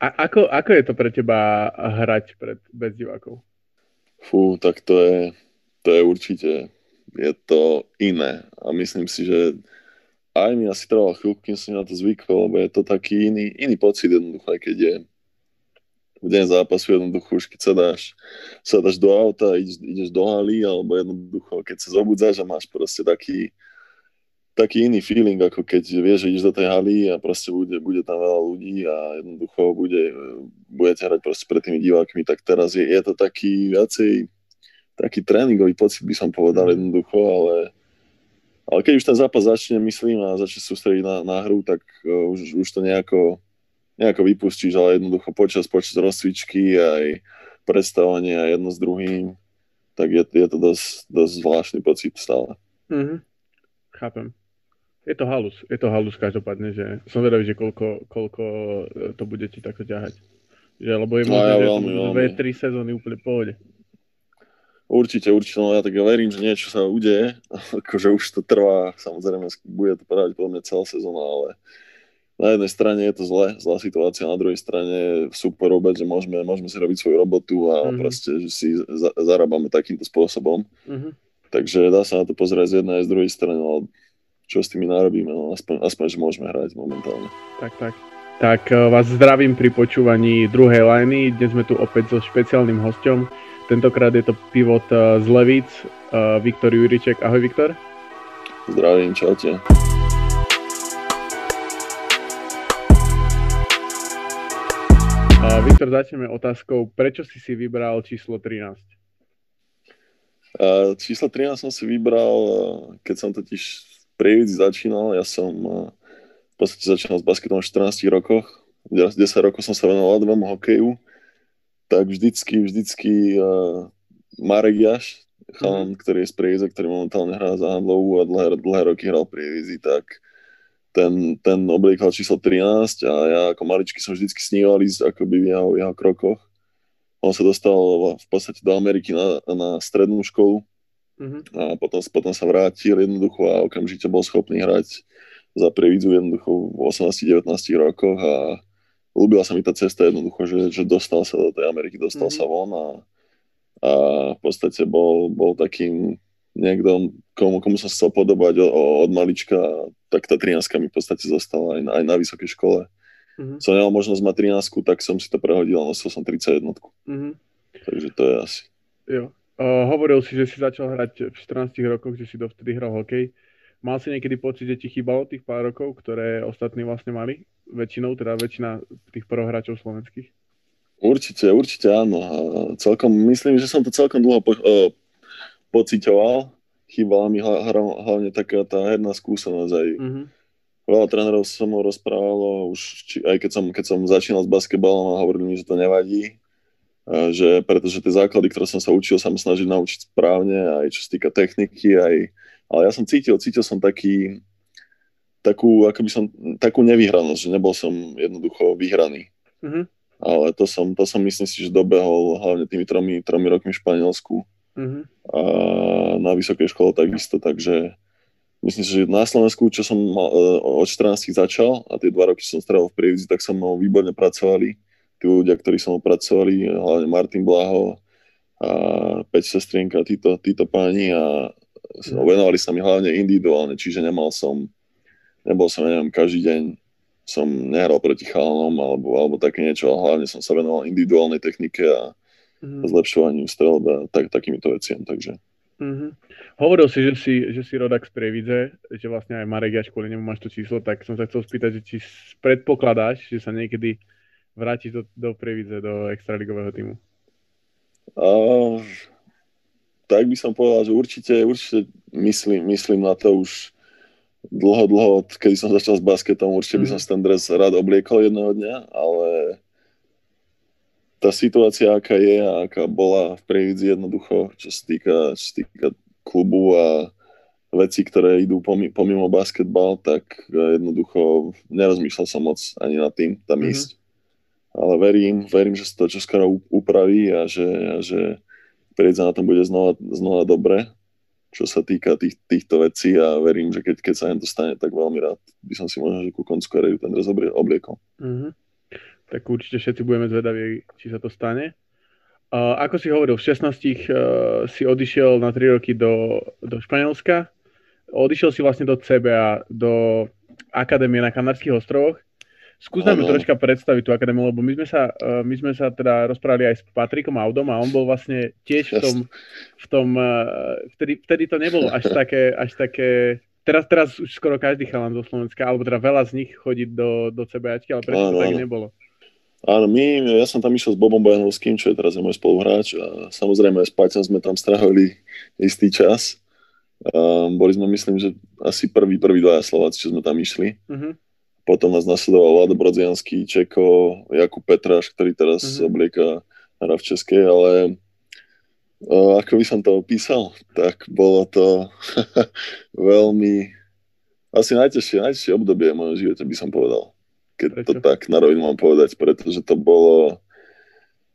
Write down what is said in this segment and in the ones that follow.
A ako, ako je to pre teba hrať pred, bez divákov? Fú, tak to je, to je určite, je to iné. A myslím si, že aj mi asi trvalo chvíľku, kým som na to zvykol, lebo je to taký iný, iný pocit jednoducho, aj keď je v deň zápasu jednoducho už keď sa dáš, sa dáš do auta, ideš, ideš do haly, alebo jednoducho keď sa zobudzáš a máš proste taký, taký iný feeling, ako keď vieš, že ideš do tej haly a proste bude, bude tam veľa ľudí a jednoducho bude, budete hrať proste pred tými divákmi, tak teraz je, je to taký viacej taký tréningový pocit by som povedal mhm. jednoducho, ale, ale keď už ten zápas začne, myslím, a začne sústrediť na, na hru, tak uh, už, už to nejako nejako vypustíš, ale jednoducho počas, počas rozcvičky aj predstavovania jedno s druhým, tak je, je to dosť, dosť zvláštny pocit stále. Mm-hmm. Chápem. Je to halus, je to halus každopádne, že som vedavý, že koľko, koľko e, to bude ti takto ťahať. Že, lebo je no, možné, ja že veľmi, dve, tri sezóny úplne v pohode. Určite, určite, no ja tak verím, že niečo sa udeje, akože už to trvá, samozrejme, bude to pravdepodobne celá sezóna, ale na jednej strane je to zle, zlá situácia, na druhej strane super vôbec, že môžeme, môžeme si robiť svoju robotu a mm-hmm. proste, že si za, zarábame takýmto spôsobom. Mm-hmm. Takže dá sa na to pozrieť z jednej aj z druhej strany, ale čo s tými narobíme, no aspoň, aspoň, že môžeme hrať momentálne. Tak, tak. Tak eh, vás zdravím pri počúvaní druhej lajny. Dnes sme tu opäť so špeciálnym hostom. Tentokrát je to pivot eh, z Levíc, eh, Viktor Juriček. Ahoj Viktor. Zdravím, čaute. Viktor, začneme otázkou, prečo si si vybral číslo 13? Uh, číslo 13 som si vybral, keď som totiž Prievidzi začínal. Ja som uh, v podstate začínal s basketom v 14 rokoch. 10 rokov som sa venoval dvom hokeju. Tak vždycky, vždycky uh, Marek Jaš, chalan, mm. ktorý je z Prievidze, ktorý momentálne hrá za Handlovú a dlhé, dlhé roky hral Prievidzi, tak ten, ten obliekal číslo 13 a ja ako maličky som vždycky sníval ísť akoby v jeho, jeho krokoch. On sa dostal v podstate do Ameriky na, na strednú školu mm-hmm. a potom, potom sa vrátil jednoducho a okamžite bol schopný hrať za Previdzu jednoducho v 18-19 rokoch a ľúbila sa mi tá cesta jednoducho, že, že dostal sa do tej Ameriky, dostal mm-hmm. sa von a, a v podstate bol, bol takým niekto, komu, komu som chcel podobať od, od malička, tak tá 13 mi v podstate zostala aj na, aj na vysokej škole. Mm-hmm. Som nemal možnosť mať 13, tak som si to prehodil a nosil som 31. Mm-hmm. Takže to je asi. Jo. Uh, hovoril si, že si začal hrať v 14 rokoch, že si dovtedy hral hokej. Mal si niekedy pocit, že ti chýbalo tých pár rokov, ktoré ostatní vlastne mali? Väčšinou, teda väčšina tých prohráčov slovenských? Určite, určite áno. Celkom, myslím, že som to celkom dlho po, uh, pocitoval. Chýbala mi hlavne taká tá herná skúsenosť aj. Mm-hmm. Veľa trénerov som mnou rozprávalo, už či, aj keď som, keď som začínal s basketbalom a hovorili mi, že to nevadí, že pretože tie základy, ktoré som sa učil, sa snažiť naučiť správne, aj čo sa týka techniky, aj, ale ja som cítil, cítil som taký, takú, ako by som, takú nevyhranosť, že nebol som jednoducho vyhraný. Mm-hmm. Ale to som, to som myslím si, že dobehol hlavne tými tromi, tromi rokmi v Španielsku uh-huh. a na vysokej škole takisto, takže myslím si, že na Slovensku, čo som mal, e, od 14 začal a tie dva roky som strávil v Prievidzi, tak som mnou výborne pracovali. Tí ľudia, ktorí som mnou pracovali, hlavne Martin Blaho a Peť Sestrienka, títo, títo páni a uh-huh. venovali sa mi hlavne individuálne, čiže nemal som, nebol som, neviem, každý deň som nehral proti chalanom alebo, alebo také niečo, ale hlavne som sa venoval individuálnej technike a mm-hmm. zlepšovaniu strelba, tak, takýmito veciam, takže. Mm-hmm. Hovoril si že, si, že si rodak z Prievidze, že vlastne aj Marek, ja kvôli nemu máš to číslo, tak som sa chcel spýtať, že či predpokladáš, že sa niekedy vrátiš do, do Prievidze, do extraligového týmu? Uh, tak by som povedal, že určite, určite myslím, myslím na to už dlho, dlho, kedy som začal s basketom, určite mm. by mhm. som ten dres rád obliekol jedného dňa, ale tá situácia, aká je a aká bola v Prievidzi jednoducho, čo sa týka, čo sa týka klubu a veci, ktoré idú pomimo basketbal, tak jednoducho nerozmýšľal som moc ani nad tým tam mm-hmm. ísť. Ale verím, verím, že sa to čoskoro upraví a že, a že Prievidza na tom bude znova, znova dobre, čo sa týka tých, týchto vecí a verím, že keď, keď sa to stane, tak veľmi rád by som si možno, že ku koncu kariéry ten dres obliekol. Mm-hmm. tak určite všetci budeme zvedaví, či sa to stane. Uh, ako si hovoril, v 16 uh, si odišiel na 3 roky do, do Španielska. Odišiel si vlastne do CBA, do akadémie na Kanárských ostrovoch. Skús nám troška predstaviť tú akadémiu, lebo my sme, sa, uh, my sme sa teda rozprávali aj s Patrikom Audom a on bol vlastne tiež v tom, v tom uh, vtedy, vtedy to nebolo až také, až také teraz, teraz už skoro každý chalan zo Slovenska, alebo teda veľa z nich chodí do, do CBAčky, ale predtým to tak nebolo. Áno, my, ja som tam išiel s Bobom Bojanovským, čo je teraz môj spoluhráč a samozrejme s Paťom sme tam strávili istý čas. A boli sme, myslím, že asi prvý, prvý dvaja Slováci, čo sme tam išli. Uh-huh. Potom nás nasledoval Vlado Brodzianský, Čeko, Jakub Petráš, ktorý teraz uh-huh. oblieka hra v Českej, ale uh, ako by som to opísal, tak bolo to veľmi asi najťažšie, najťažšie obdobie v mojom živote, by som povedal keď Prečo? to tak na rovinu mám povedať, pretože to bolo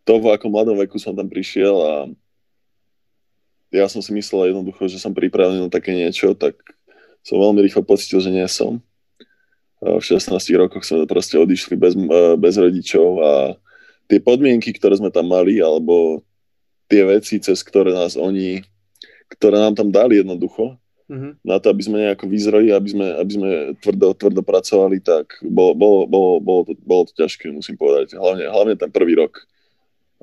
to, v akom mladom veku som tam prišiel a ja som si myslel jednoducho, že som pripravený na také niečo, tak som veľmi rýchlo pocitil, že nie som. V 16 rokoch sme proste odišli bez, bez rodičov a tie podmienky, ktoré sme tam mali, alebo tie veci, cez ktoré nás oni, ktoré nám tam dali jednoducho, mm-hmm. na to, aby sme nejako vyzreli, aby sme, aby sme tvrdo, tvrdo pracovali, tak bolo, bolo, bolo, bolo, to, bolo to ťažké, musím povedať. Hlavne, hlavne ten prvý rok.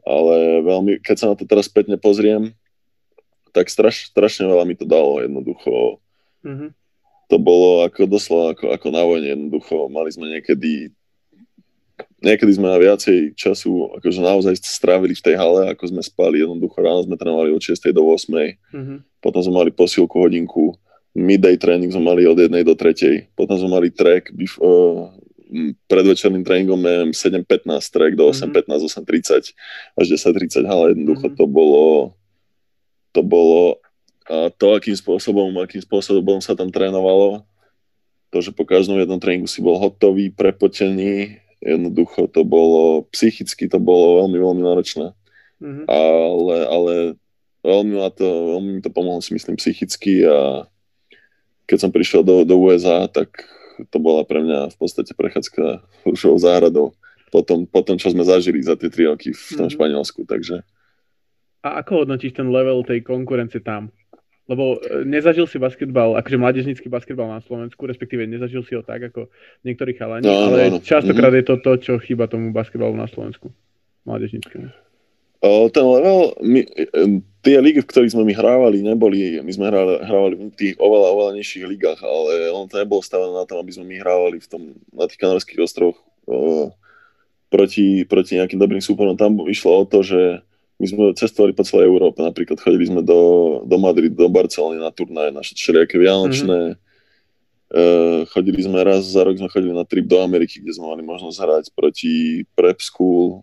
Ale veľmi, keď sa na to teraz spätne pozriem, tak straš, strašne veľa mi to dalo jednoducho. Mm-hmm. To bolo ako doslova ako, ako na vojne jednoducho. Mali sme niekedy niekedy sme na viacej času akože naozaj strávili v tej hale, ako sme spali. Jednoducho ráno sme trénovali od 6. do 8. Mm-hmm potom sme mali posilku hodinku, midday tréning sme mali od 1 do 3, potom sme mali track, bif, uh, predvečerným tréningom neviem, 7.15 track do 8.15, 8.30 až 10.30, ale jednoducho mm-hmm. to bolo to bolo to, akým spôsobom, akým spôsobom sa tam trénovalo, to, že po každom jednom tréningu si bol hotový, prepotený, jednoducho to bolo, psychicky to bolo veľmi, veľmi náročné. Mm-hmm. Ale, ale veľmi, ma to, veľmi mi to pomohlo si myslím psychicky a keď som prišiel do, do USA, tak to bola pre mňa v podstate prechádzka rušovou záhradou po tom, po tom, čo sme zažili za tie tri roky v tom mm-hmm. Španielsku, takže... A ako hodnotíš ten level tej konkurence tam? Lebo e, nezažil si basketbal, akože mládežnícky basketbal na Slovensku, respektíve nezažil si ho tak, ako niektorí chalani, no, ale no, no. častokrát mm-hmm. je to to, čo chýba tomu basketbalu na Slovensku, mládežníckému. ten level, my, tie ligy, v ktorých sme my hrávali, neboli, my sme hrávali, hrávali v tých oveľa, oveľa nižších ligách, ale on to nebolo stavené na tom, aby sme my hrávali v tom, na tých kanárských ostrovoch proti, proti nejakým dobrým súporom. Tam išlo o to, že my sme cestovali po celej Európe, napríklad chodili sme do, do Madrid, do Barcelony na turnaje, naše všelijaké vianočné, mm-hmm. Uh, chodili sme raz za rok, sme chodili na trip do Ameriky, kde sme mali možnosť hrať proti Prep School,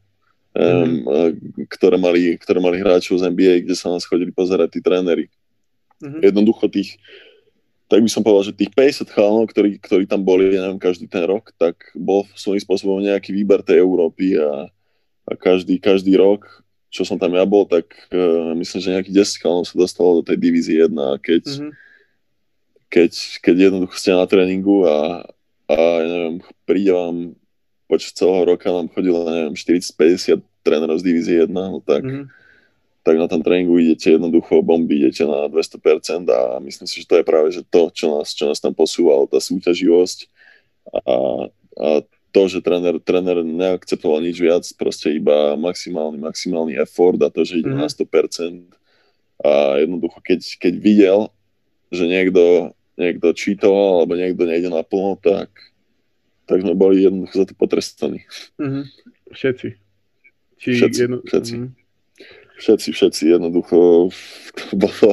mm-hmm. ktoré, mali, ktoré mali hráčov z NBA, kde sa nás chodili pozerať tí tréneri. Mm-hmm. Jednoducho tých, tak by som povedal, že tých 50 chalanov, ktorí, ktorí tam boli, ja neviem, každý ten rok, tak bol svojím spôsobom nejaký výber tej Európy a, a každý, každý rok, čo som tam ja bol, tak uh, myslím, že nejakých 10 chalanov sa dostalo do tej divízie 1 a keď, mm-hmm. keď, keď jednoducho ste na tréningu a, a ja neviem, príde vám počas celého roka nám chodilo, neviem, 40-50 trénerov z divízie 1, no tak, mm-hmm. tak na tom tréningu idete jednoducho bomby, idete na 200% a myslím si, že to je práve že to, čo nás, čo nás tam posúvalo, tá súťaživosť a, a to, že tréner, tréner neakceptoval nič viac, proste iba maximálny, maximálny effort a to, že ide mm-hmm. na 100% a jednoducho, keď, keď videl, že niekto, niekto čítoval alebo niekto nejde naplno, tak tak sme boli jednoducho za to potrestaní. Mm-hmm. Všetci. Či všetci, jedno... všetci. Mm-hmm. Všetci, všetci, jednoducho to bolo,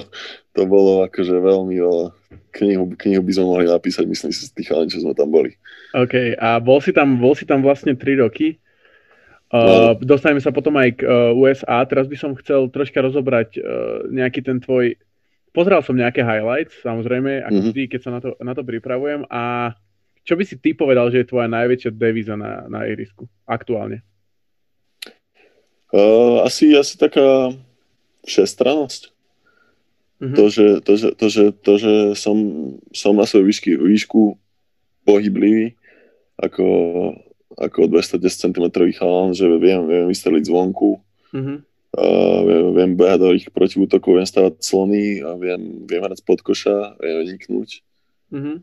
to bolo akože veľmi veľa knihu, knihu by sme mohli napísať, myslím si, z tých chalín, čo sme tam boli. OK, a bol si tam, bol si tam vlastne 3 roky. Uh, no. Dostaneme sa potom aj k uh, USA. Teraz by som chcel troška rozobrať uh, nejaký ten tvoj... Pozrel som nejaké highlights, samozrejme, ako mm-hmm. vždy, keď sa na to, na to pripravujem a čo by si ty povedal, že je tvoja najväčšia devíza na, na ihrisku aktuálne? Uh, asi, asi taká všestrannosť. Mm-hmm. To, že, to, že, to, že, to, že som, som na svojej výšky, výšku pohyblivý, ako ako 210 cm chalán, že viem, viem vystreliť zvonku, mm-hmm. a viem, viem behať do ich protiútokov, viem stavať slony a viem, viem hrať spod koša, viem vyniknúť. Mm-hmm.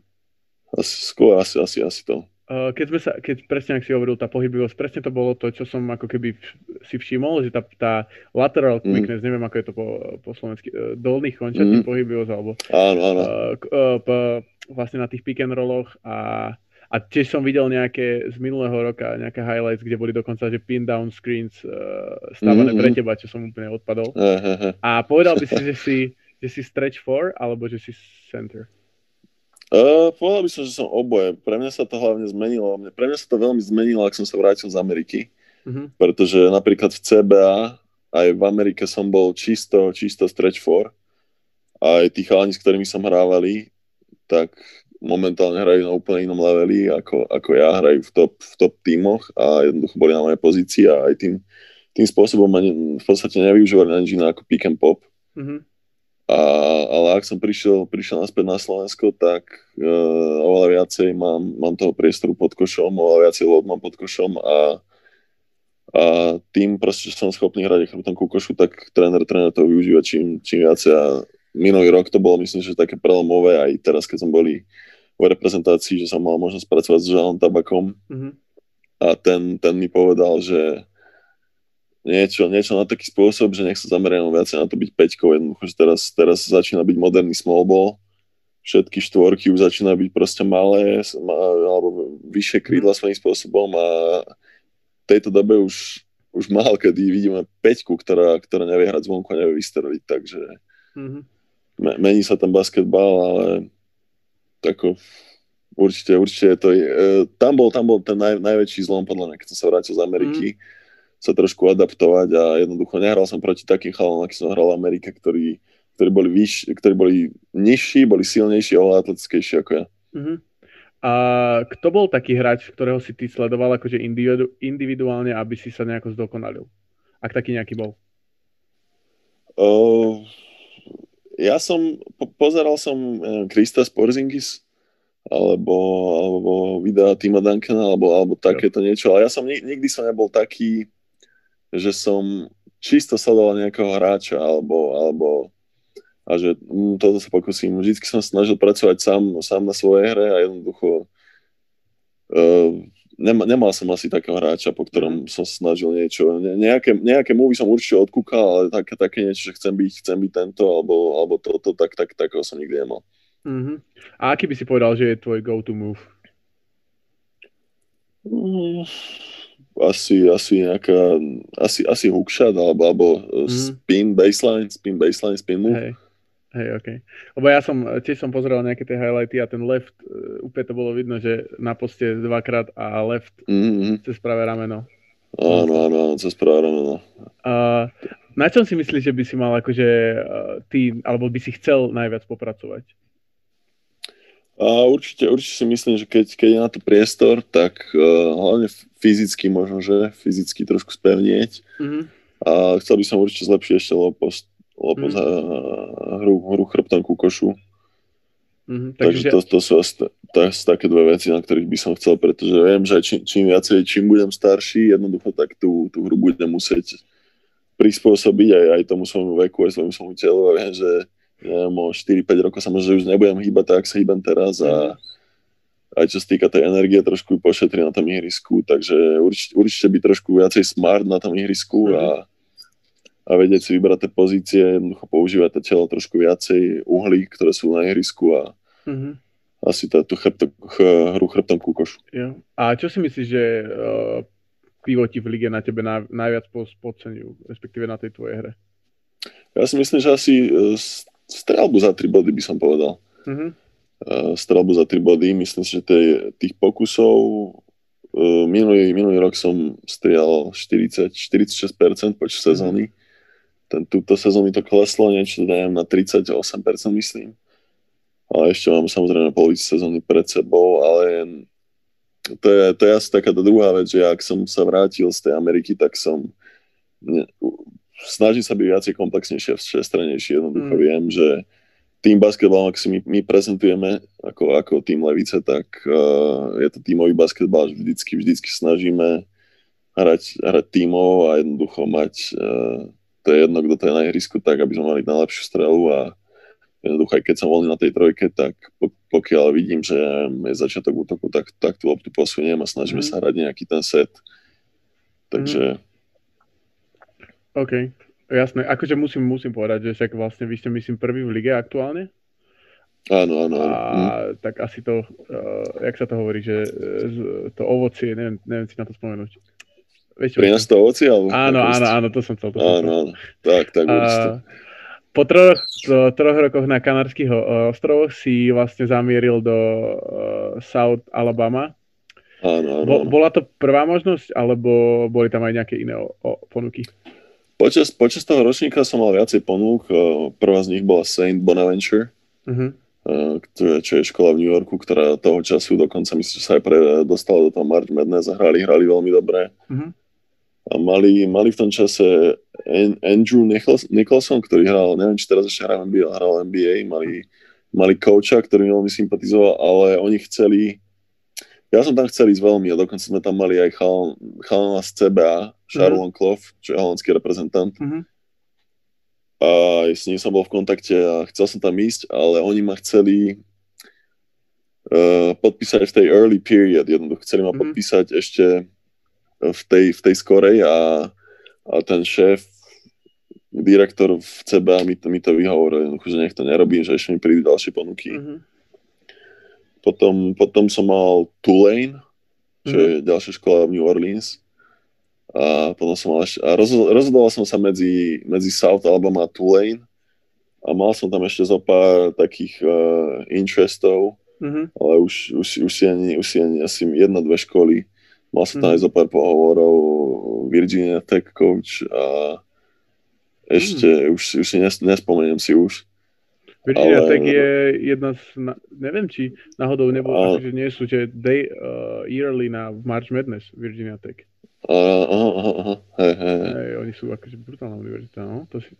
Asi, skôr asi, asi, asi to. Keď, sme sa, keď presne, ak si hovoril, tá pohybivosť, presne to bolo to, čo som ako keby si všimol, že tá, tá lateral mhm. quickness, mm. neviem ako je to po, po slovensky, e, dolných končatín mm. pohybivosť, alebo áno, áno. Uh, uh, vlastne na tých pick and rolloch a a tiež som videl nejaké z minulého roka, nejaké highlights, kde boli dokonca, že pin down screens uh, stávané mm-hmm. pre teba, čo som úplne odpadol. Uh-huh. A povedal by si, že si, že si stretch for, alebo že si center? Uh, povedal by som, že som oboje. Pre mňa sa to hlavne zmenilo. Pre mňa sa to veľmi zmenilo, ak som sa vrátil z Ameriky. Uh-huh. Pretože napríklad v CBA aj v Amerike som bol čisto, čisto stretch for. Aj tí chalani, s ktorými som hrávali, tak momentálne hrajú na úplne inom leveli, ako, ako ja, hrajú v top, v top tímoch a jednoducho boli na mojej pozícii a aj tým, tým spôsobom ma ne, v podstate nevyužívali na nič ako pick and pop. Mm-hmm. A, ale ak som prišiel, prišiel naspäť na Slovensko, tak uh, oveľa viacej mám, mám toho priestoru pod košom, oveľa viacej load mám pod košom a, a tým proste, že som schopný hrať chrbtom ku košu, tak tréner, tréner to využíva čím, čím viacej a minulý rok to bolo myslím, že také prelomové aj teraz, keď som boli v reprezentácii, že som mal možnosť pracovať s Žalom Tabakom mm-hmm. a ten, ten mi povedal, že niečo, niečo na taký spôsob, že nech sa zameriam viacej na to byť peťkou, jednoducho, že teraz, teraz začína byť moderný small ball, všetky štvorky už začína byť proste malé, alebo vyššie krídla mm. svojím spôsobom a v tejto dobe už, už málo kedy vidíme peťku, ktorá, ktorá nevie hrať zvonku a nevie vystreliť, takže mm-hmm. mení sa ten basketbal, ale ako určite, určite to je, e, tam bol, tam bol ten naj, najväčší zlom podľa mňa, keď som sa vrátil z Ameriky, mm. Sa trošku adaptovať a jednoducho nehral som proti takým chalom, aký som hral v Amerike, ktorí, ktorí boli vyš, ktorí boli nižší, boli silnejší, oveľa atletickejší ako ja. Mm-hmm. A kto bol taký hráč, ktorého si ty sledoval akože individu, individuálne, aby si sa nejako zdokonalil? Ak taký nejaký bol? Uh, ja som, po, pozeral som Krista Porzingis, alebo, alebo videa Tima Duncana, alebo, alebo takéto niečo, ale ja som nikdy som nebol taký, že som čisto sledoval nejakého hráča, alebo, alebo a že mm, toto sa pokúsim. Vždycky som snažil pracovať sám, sám na svojej hre a jednoducho uh, nema, nemal som asi takého hráča, po ktorom mhm. som snažil niečo. Ne, nejaké, nejaké movie som určite odkúkal, ale také, také niečo, že chcem byť, chcem byť tento, alebo, alebo toto, tak, tak, takého som nikdy nemal. Mm-hmm. A aký by si povedal, že je tvoj go-to move? Mm, asi, asi nejaká, asi, asi hookshot, alebo, alebo mm-hmm. spin baseline, spin baseline, spin move. Hey. Hej, OK. Lebo ja som, tiež som pozrel nejaké tie highlighty a ten left, uh, úplne to bolo vidno, že na poste dvakrát a left mm-hmm. cez pravé rameno. Áno, áno, áno, cez pravé rameno. Uh, na čom si myslíš, že by si mal akože uh, ty, alebo by si chcel najviac popracovať? A určite, určite si myslím, že keď, keď je na to priestor, tak uh, hlavne fyzicky možno, že fyzicky trošku spevnieť. Mm-hmm. A chcel by som určite zlepšiť ešte low post, lebo mm. za hru, hru chrbtom ku košu. Mm-hmm, takže... takže to, to sú asi to sú také dve veci, na ktorých by som chcel, pretože viem, že čím, čím viacej, čím budem starší, jednoducho tak tú, tú hru budem musieť prispôsobiť aj, aj tomu svojmu veku, aj svojmu svojmu telu a viem, že neviem, o 4-5 rokov sa možno, že už nebudem hýbať tak, sa hýbem teraz a aj čo sa týka tej energie, trošku pošetri na tom ihrisku, takže určite, určite by trošku viacej smart na tom ihrisku mm-hmm. a mhm a vedieť si vybrať tie pozície, jednoducho používať to telo trošku viacej uhlí, ktoré sú na ihrisku a mm-hmm. asi tá, tú chrbto, ch, hru chrbtom ku košu. Ja. A čo si myslíš, že uh, pivoti v lige na tebe na, najviac podceňujú, respektíve na tej tvojej hre? Ja si myslím, že asi uh, strelbu za tri body by som povedal. Mm-hmm. Strelbu za tri body, myslím si, že tej, tých pokusov uh, minulý, minulý rok som strial 40, 46% počas sezóny. Mm-hmm ten, túto sezónu to kleslo niečo, neviem, na 38% myslím. Ale ešte mám samozrejme polovicu sezóny pred sebou, ale to je, to je asi taká tá druhá vec, že ak som sa vrátil z tej Ameriky, tak som ne, snažím sa byť viacej komplexnejšie a všestranejší. Jednoducho mm. viem, že tým basketbalom, ak si my, my prezentujeme ako, ako tým Levice, tak uh, je to tímový basketbal, vždycky, vždycky snažíme hrať, hrať tímov a jednoducho mať, uh, to je jedno, kto to je na ihrisku, tak aby sme mali najlepšiu strelu a jednoducho aj keď som voľný na tej trojke, tak pokiaľ vidím, že je začiatok útoku, tak, tak tú loptu posuniem a snažíme mm. sa hrať nejaký ten set. Takže... Mm. OK, jasné. Akože musím, musím povedať, že však vlastne vy ste myslím prvý v lige aktuálne? Áno, áno, áno. A mm. tak asi to, uh, jak sa to hovorí, že uh, to ovocie, neviem, neviem si na to spomenúť. Vieš, Prináš to ovocie? Alebo áno, áno, áno, to som chcel. To áno, áno, tak, tak určite. Uh, po troch, troch rokoch na Kanárských ostrovoch si vlastne zamieril do uh, South Alabama. Áno, áno, Bo, bola to prvá možnosť, alebo boli tam aj nejaké iné o, o, ponuky? Počas, počas toho ročníka som mal viacej ponúk. Prvá z nich bola Saint Bonaventure, ktoré, čo je škola v New Yorku, ktorá toho času dokonca myslím, že sa aj pre, dostala do toho March Madness a hrali, hrali veľmi dobre. Uh-huh. A mali, mali v tom čase Andrew Nicholson, ktorý hral, neviem, či teraz ešte hral NBA, hral NBA, mali, mali coacha, ktorý mi veľmi sympatizoval, ale oni chceli, ja som tam chcel ísť veľmi a dokonca sme tam mali aj chalana z CBA, Charlon mm-hmm. Clough, čo je holandský reprezentant. Mm-hmm. A s ním som bol v kontakte a chcel som tam ísť, ale oni ma chceli uh, podpísať v tej early period, jednoducho chceli ma mm-hmm. podpísať ešte v tej, v tej skorej a, a ten šéf, direktor v CBA mi to, mi to vyhovoril, že nech to nerobím, že ešte mi prídu ďalšie ponuky. Mm-hmm. Potom, potom som mal Tulane, čo mm-hmm. je ďalšia škola v New Orleans. A potom som mal ešte, a rozhodol, rozhodoval som sa medzi, medzi South Alabama a Tulane a mal som tam ešte zo pár takých uh, interestov, mm-hmm. ale už, už, už, si ani, už si ani asi jedna, dve školy Mal som tam mm. aj zo pár pohovorov, Virginia Tech coach a ešte, mm. už, už si nes, nespomeniem si už. Virginia ale... Tech je jedna z, neviem, či náhodou nebolo a... tak, že nie sú tie day, uh, yearly na March Madness Virginia Tech. Aha, aha, aha, oni sú akože brutálna univerzita, no, to si...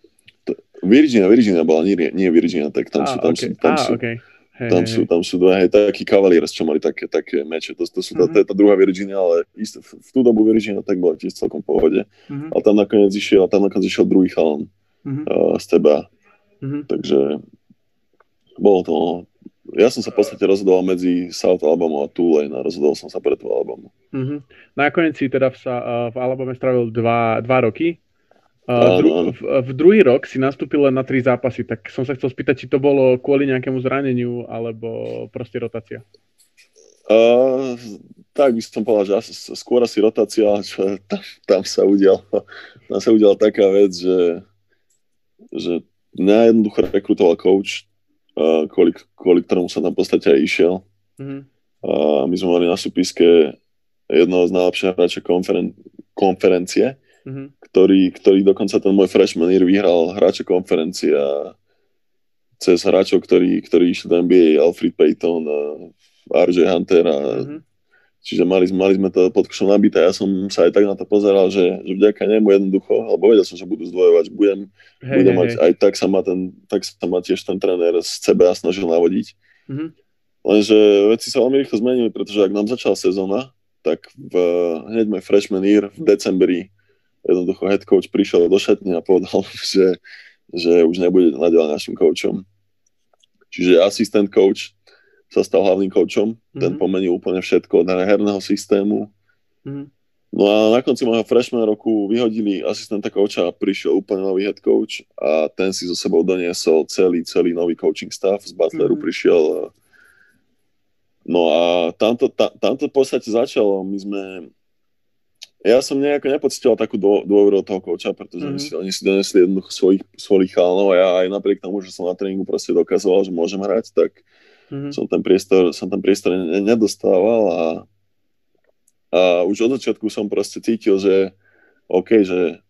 Virginia, Virginia bola, nie, nie Virginia Tech, tam a, sú, tam okay. sú, tam sú, okay. Hey, tam, sú, tam sú dva, hej, takí Cavaliers, čo mali také, také meče. To, to, sú, uh-huh. to je tá druhá Virginia, ale isté, v, tú dobu Virginia tak bola tiež celkom pohode. Uh-huh. Ale tam nakoniec išiel, tam nakoniec išiel druhý chalan uh-huh. uh, z teba. Uh-huh. Takže bolo to, ja som sa v podstate rozhodoval medzi South Alabama a Tulane a rozhodoval som sa pre tú Alabamu. Uh-huh. Nakoniec si teda v, v Alabame strávil dva, dva roky Uh, dru- v, v druhý rok si nastúpil len na tri zápasy, tak som sa chcel spýtať, či to bolo kvôli nejakému zraneniu, alebo proste rotácia. Uh, tak by som povedal, že skôr asi rotácia, čo tam, tam sa udial, tam sa udiala taká vec, že, že najjednoducho rekrutoval coach, kvôli, kvôli ktorému sa tam v podstate aj išiel. Mm-hmm. Uh, my sme mali na súpiske jednoho z najlepších hráčov konferen- konferencie, mm-hmm. ktorý, ktorý dokonca ten môj freshman year vyhral hráča konferencia cez hráčov, ktorí, ktorí išli do NBA, Alfred Payton, RJ Hunter a mm-hmm. Čiže mali, mali sme to pod košom nabité. Ja som sa aj tak na to pozeral, že, že vďaka nemu jednoducho, alebo vedel som, že budú zdvojovať, budem, hey, budem hey, mať, hey. aj tak sa, ma ten, tak sa ma tiež ten tréner z CBA snažil navodiť. Mm-hmm. Lenže veci sa veľmi rýchlo zmenili, pretože ak nám začala sezóna, tak v, hneď môj freshman year v decembri jednoducho head coach prišiel do šatne a povedal, že, že už nebude naďalej našim coachom. Čiže asistent coach sa stal hlavným coachom, mm-hmm. ten mhm. pomenil úplne všetko od herného systému. Mm-hmm. No a na konci môjho freshman roku vyhodili asistenta coacha a prišiel úplne nový head coach a ten si so sebou doniesol celý, celý nový coaching staff. Z Butleru mm-hmm. prišiel No a tamto, tam, tamto v podstate začalo. My sme ja som nejako nepocitoval takú dôveru od toho kouča, pretože mm-hmm. oni, si, oni si donesli jednoducho svojich, svojich chálnov a ja aj napriek tomu, že som na tréningu proste dokazoval, že môžem hrať, tak mm-hmm. som ten priestor, som ten priestor nedostával a, a už od začiatku som proste cítil, že OK, že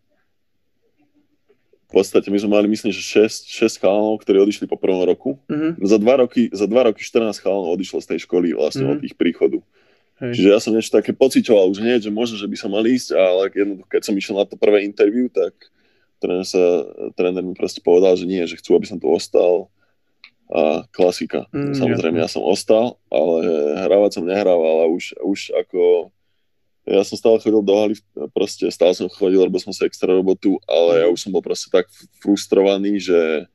v podstate my sme mali, myslím, že 6, 6 chalanov, ktorí odišli po prvom roku. Mm-hmm. Za, dva roky, za dva roky 14 chalanov odišlo z tej školy vlastne mm-hmm. od ich príchodu. Hej. Čiže ja som niečo také pocitoval už hneď, že možno, že by som mal ísť, ale keď som išiel na to prvé interview, tak tréner, sa, tréner mi proste povedal, že nie, že chcú, aby som tu ostal. A klasika. Mm, Samozrejme, ja som ostal, ale hrávať som nehrával, ale už, už ako ja som stále chodil do haly, proste stále som chodil, lebo som sa extra robotu, ale ja už som bol proste tak frustrovaný, že,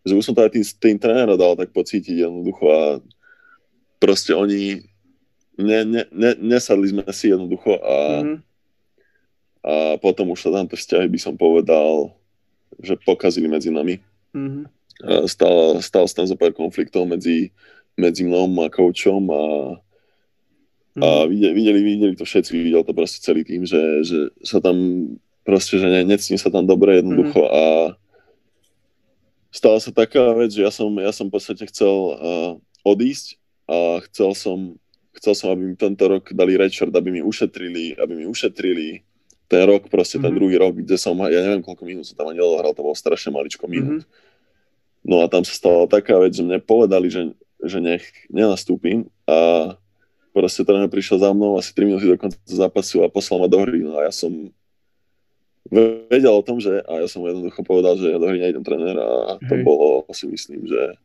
že už som to aj tým, tým trénera dal tak pocítiť jednoducho a proste oni ne, ne, ne, nesadli sme si jednoducho a, mm-hmm. a potom už sa tam tie vzťahy by som povedal, že pokazili medzi nami. Mm-hmm. Stal, stal sa tam zo pár konfliktov medzi, medzi mnou a koučom a, a mhm. videli, videli, videli to všetci, videl to proste celý tým, že, že sa tam proste, že ne, necní sa tam dobre jednoducho mm. a stala sa taká vec, že ja som, ja som v podstate chcel uh, odísť a chcel som, chcel som, aby mi tento rok dali redshirt, aby mi ušetrili, aby mi ušetrili ten rok, proste ten mhm. druhý rok, kde som, ja neviem, koľko minút som tam ani nedohral, to bolo strašne maličko minút. Mm-hmm. No a tam sa stala taká vec, že mne povedali, že, že nech nenastúpim a proste tréner prišiel za mnou asi 3 minúty do konca zápasu a poslal ma do hry. No a ja som vedel o tom, že a ja som mu jednoducho povedal, že ja do hry nejdem tréner a to Hej. bolo, si myslím, že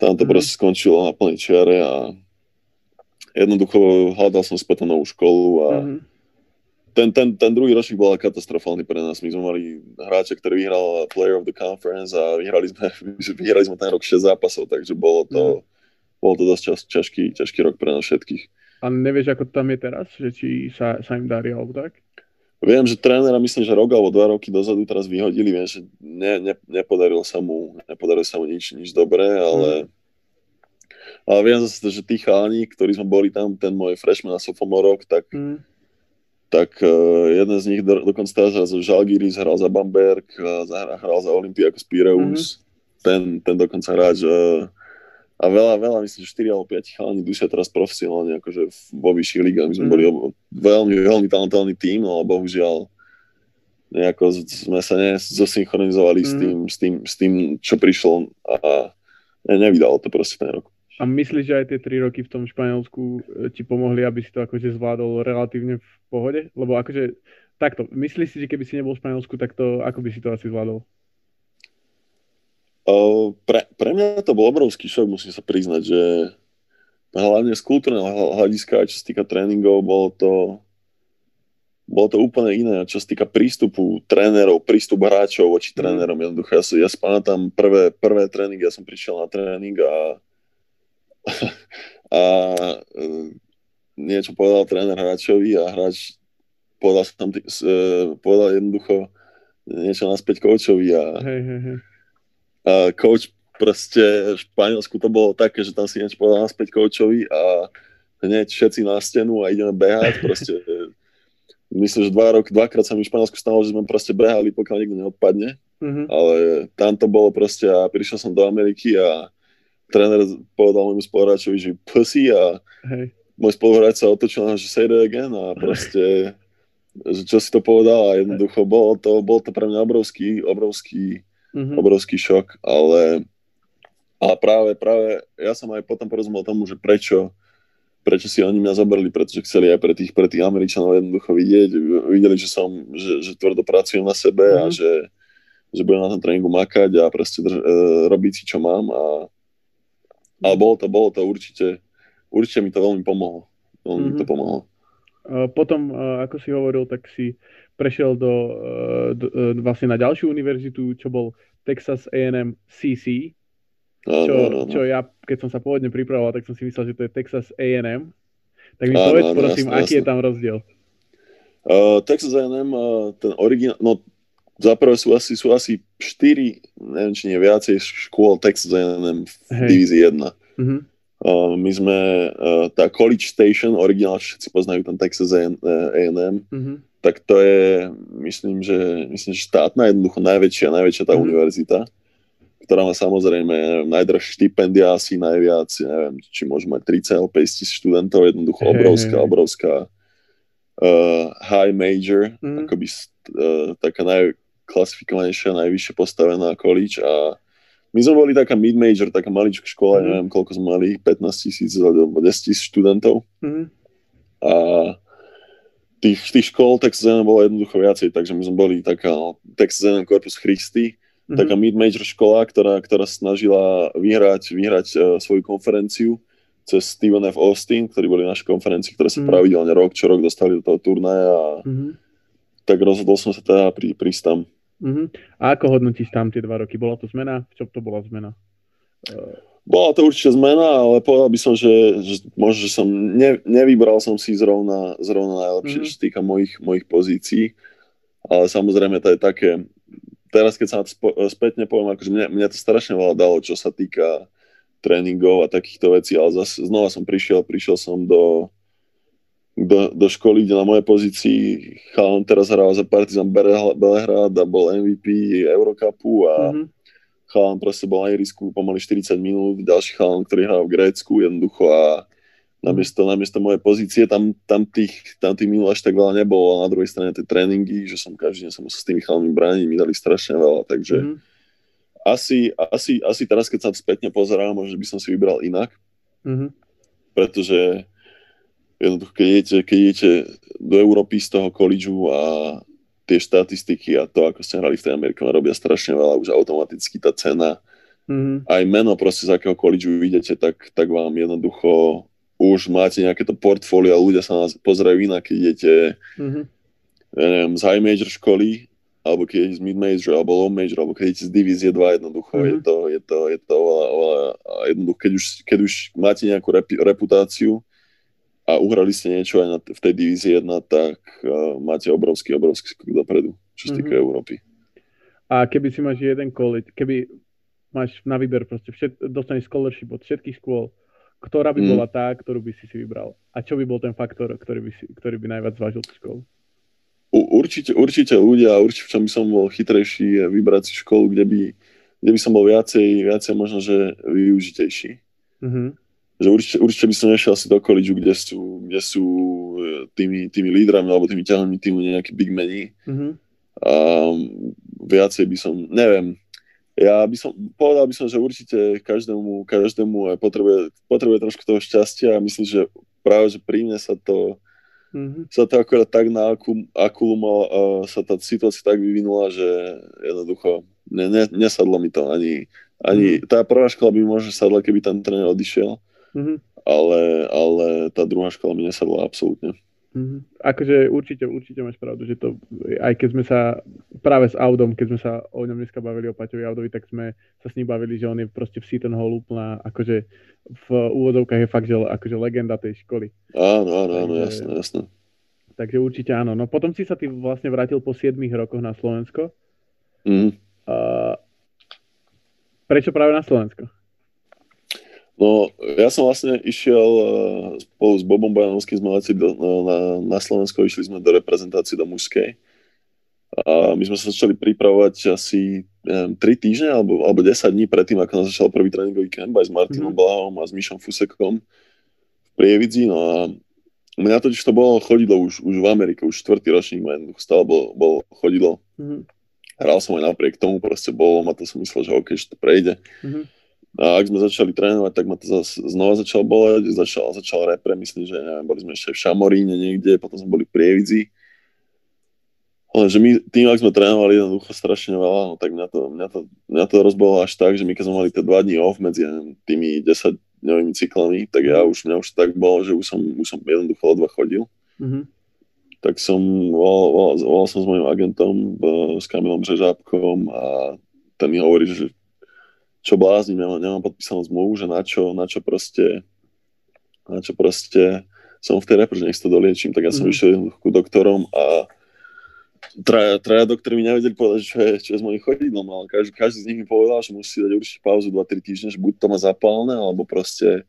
tam to mm. proste skončilo na plnej čiare a jednoducho hľadal som späť novú školu a mm ten, ten, ten druhý ročník bol katastrofálny pre nás. My sme mali hráča, ktorý vyhral Player of the Conference a vyhrali sme, vyhrali sme ten rok 6 zápasov, takže bolo to, mm. bolo to dosť čas, ťažký, ťažký rok pre nás všetkých. A nevieš, ako to tam je teraz? Že či sa, sa im darí alebo tak? Viem, že trénera myslím, že rok alebo dva roky dozadu teraz vyhodili, viem, že ne, ne, nepodarilo sa mu, nepodarilo sa mu nič, nič dobré, ale, mm. ale viem zase, že tí chalani, ktorí sme boli tam, ten môj freshman a sophomore rok, tak mm tak uh, jeden z nich do, dokonca hral za Žalgiris, hral za Bamberg, uh, hral za Olympiakos Pireus, mm-hmm. ten, ten dokonca hráč uh, a veľa, veľa, myslím, že 4 alebo 5 chalani dušia teraz profesionálne, akože vo vyšších ligách. My sme mm. boli veľmi, veľmi talentovaný tým, ale bohužiaľ nejako sme sa nezosynchronizovali mm. s, tým, s, tým, s tým, čo prišlo a ne, nevydalo to proste ten rok. A myslíš, že aj tie 3 roky v tom Španielsku e, ti pomohli, aby si to akože zvládol relatívne v pohode? Lebo akože takto, myslíš si, že keby si nebol v Španielsku, tak to, ako by si to asi zvládol? Uh, pre, pre mňa to bol obrovský šok, musím sa priznať, že hlavne z kultúrneho hľadiska, čo sa týka tréningov, bolo to, bolo to úplne iné, čo sa týka prístupu trénerov, prístup hráčov voči mhm. trénerom. Jednoducho, ja, si, ja spamätám prvé, prvé tréningy, ja som prišiel na tréning a a e, niečo povedal tréner hráčovi a hráč povedal, tam, e, povedal jednoducho niečo naspäť koučovi a, hej, hej, hej. a coach proste v Španielsku to bolo také, že tam si niečo povedal naspäť koučovi a hneď všetci na stenu a ideme behať, proste myslím, že dva rok, dvakrát sa mi v Španielsku stalo, že sme proste behali, pokiaľ nikto neodpadne, mm-hmm. ale tam to bolo proste a prišiel som do Ameriky a tréner povedal môjmu spoluhráčovi, že pussy a Hej. môj spoluhráč sa otočil na, že say that again a proste, že čo si to povedal a jednoducho bol to, bol to pre mňa obrovský, obrovský, mm-hmm. obrovský šok, ale a práve, práve ja som aj potom porozumel tomu, že prečo, prečo si oni mňa zobrali, pretože chceli aj pre tých, pre tých Američanov jednoducho vidieť, videli, že som, že, že tvrdo pracujem na sebe mm-hmm. a mhm. že, že budem na tom tréningu makať a proste drž, e, robiť si, čo mám a ale bolo to, bolo to určite, určite mi to veľmi pomohlo. Veľmi mm-hmm. to mhm. pomohlo. Potom, ako si hovoril, tak si prešiel do, do, vlastne na ďalšiu univerzitu, čo bol Texas A&M CC, čo, áno, áno. čo ja, keď som sa pôvodne pripravoval, tak som si myslel, že to je Texas A&M. Tak mi povedz, prosím, jasné, aký jasné. je tam rozdiel? Uh, Texas A&M, uh, ten originál, no zaprvé sú asi, sú asi 4, neviem, či nie viacej škôl Texas A&M v hey. divízii 1. Mm-hmm. Uh, my sme, uh, tá College Station, originál, všetci poznajú ten Texas A&M, mm-hmm. tak to je, myslím, že, myslím, že štátna, jednoducho najväčšia, najväčšia tá mm-hmm. univerzita, ktorá má samozrejme najdražšie štipendia, asi najviac, neviem, či môžu mať 30 alebo 50 študentov, jednoducho obrovská, hey, obrovská uh, high major, mm. akoby uh, taká naj, klasifikovanejšia, najvyššie postavená college a my sme boli taká mid-major, taká maličká škola, mm. neviem, koľko sme mali, 15 tisíc alebo 10 tisíc študentov. Mm. A tých, tých škol Texas A&M bolo jednoducho viacej, takže my sme boli taká no, Texas A&M Corpus Christi mm-hmm. taká mid-major škola, ktorá, ktorá snažila vyhrať, vyhrať uh, svoju konferenciu cez Steven F. Austin, ktorí boli naše konferencii, ktoré sa mm-hmm. pravidelne rok čo rok dostali do toho turnaja a mm-hmm. tak rozhodol som sa teda pri, prísť tam. Mm-hmm. A ako hodnotíš tam tie dva roky? Bola to zmena? V čom to bola zmena? Uh... Bola to určite zmena, ale povedal by som, že, že možno, že som ne, nevybral som si zrovna, zrovna najlepšie, mm-hmm. čo sa týka mojich, mojich pozícií. Ale samozrejme to je také, teraz keď sa na to spätne poviem, akože mne, mne to strašne veľa dalo, čo sa týka tréningov a takýchto vecí, ale zase znova som prišiel, prišiel som do, do, do školy, kde na mojej pozícii chalan teraz hral za Partizan Belehrad a bol MVP Eurocupu a mm-hmm. chalan proste bol na ihrisku pomaly 40 minút, ďalší chalan, ktorý hral v Grécku jednoducho a namiesto, namiesto mojej pozície tam, tam, tých, tam tých minút až tak veľa nebolo a na druhej strane tie tréningy, že som každý deň som musel s tými chalami brániť, mi dali strašne veľa, takže mm-hmm asi, asi, asi teraz, keď sa spätne pozerám, možno by som si vybral inak. Mm-hmm. Pretože jednoducho, keď idete, keď idete do Európy z toho kolížu a tie štatistiky a to, ako ste hrali v tej Amerike, robia strašne veľa, už automaticky tá cena, mm-hmm. aj meno proste z akého kolížu vidíte, tak, tak vám jednoducho už máte nejaké to portfólio a ľudia sa nás pozerajú inak, keď idete mm-hmm. neviem, z high major školy alebo keď z mid-major, alebo low-major, alebo keď je z divízie 2, jednoducho mm-hmm. je to, je to, je to oveľa, oveľa, jednoducho, keď už, keď už máte nejakú reputáciu a uhrali ste niečo aj na, v tej divízii 1, tak uh, máte obrovský, obrovský skok dopredu, čo sa týka mm-hmm. Európy. A keby si máš jeden college, keby máš na výber proste, všet, dostaneš scholarship od všetkých škôl, ktorá by mm. bola tá, ktorú by si si vybral? A čo by bol ten faktor, ktorý by, si, ktorý by najviac zvážil školu? určite, určite ľudia, určite v čom by som bol chytrejší, je vybrať si školu, kde by, kde by som bol viacej, viacej možno, že využitejší. Mm-hmm. Že určite, určite by som nešiel asi do college, kde sú, kde sú e, tými, tými lídrami alebo tými ťahami týmu nejakí big meni. Mm-hmm. A viacej by som, neviem, ja by som, povedal by som, že určite každému, každému potrebuje, potrebuje trošku toho šťastia a myslím, že práve, že pri mne sa to Mm-hmm. Sa to akorát tak naakulumovalo, uh, sa tá situácia tak vyvinula, že jednoducho ne, ne, nesadlo mi to ani, ani mm-hmm. tá prvá škola by možno sadla, keby ten tréner odišiel, mm-hmm. ale, ale tá druhá škola mi nesadla absolútne. Mm-hmm. Akože určite, určite máš pravdu, že to, aj keď sme sa práve s Audom, keď sme sa o ňom dneska bavili, o Paťovi Audovi, tak sme sa s ním bavili, že on je proste v Seaton Hall úplná, akože v úvodovkách je fakt, že akože legenda tej školy. Áno, áno, áno, jasné, jasné. Takže určite áno. No potom si sa ty vlastne vrátil po 7 rokoch na Slovensko. Mm. Uh, prečo práve na Slovensko? No, ja som vlastne išiel uh, spolu s Bobom Bojanovským sme leteli do, na, na Slovensko, išli sme do reprezentácie do mužskej. A my sme sa začali pripravovať asi neviem, 3 týždne alebo, alebo 10 dní predtým, ako nás začal prvý tréningový kemp aj s Martinom mm-hmm. Blahom a s Mišom Fusekom v Prievidzi. No a mňa totiž to bolo chodidlo už, už v Amerike, už štvrtý ročník ma jednoducho stále bol, bol chodidlo. Mm-hmm. Hral som aj napriek tomu, proste bolo ma to som myslel, že OK, že to prejde. Mm-hmm a ak sme začali trénovať, tak ma to zase znova začal boleť, začal, začal repre, myslím, že neviem, boli sme ešte v Šamoríne niekde, potom sme boli v Prievidzi. Lenže my tým, ak sme trénovali jednoducho strašne veľa, no, tak mňa to, mňa, to, mňa to rozbolo až tak, že my keď sme mali tie dva dní off medzi neviem, tými 10 dňovými cyklami, tak ja už, mňa už tak bolo, že už som, už som jednoducho o dva chodil. Mm-hmm. Tak som, volal, volal, volal som s mojim agentom, s Kamilom Žežábkom a ten mi hovorí, že čo bláznim, nemám, nemám podpísanú zmluvu, že na čo, na čo proste, na čo proste som v tej repre, že nech to doliečím, tak ja som mm. išiel ku doktorom a traja, traja doktori mi nevedeli povedať, čo je, čo je s mojím chodidlom, ale každý, každý z nich mi povedal, že musí dať určite pauzu 2-3 týždne, že buď to má zapálne, alebo proste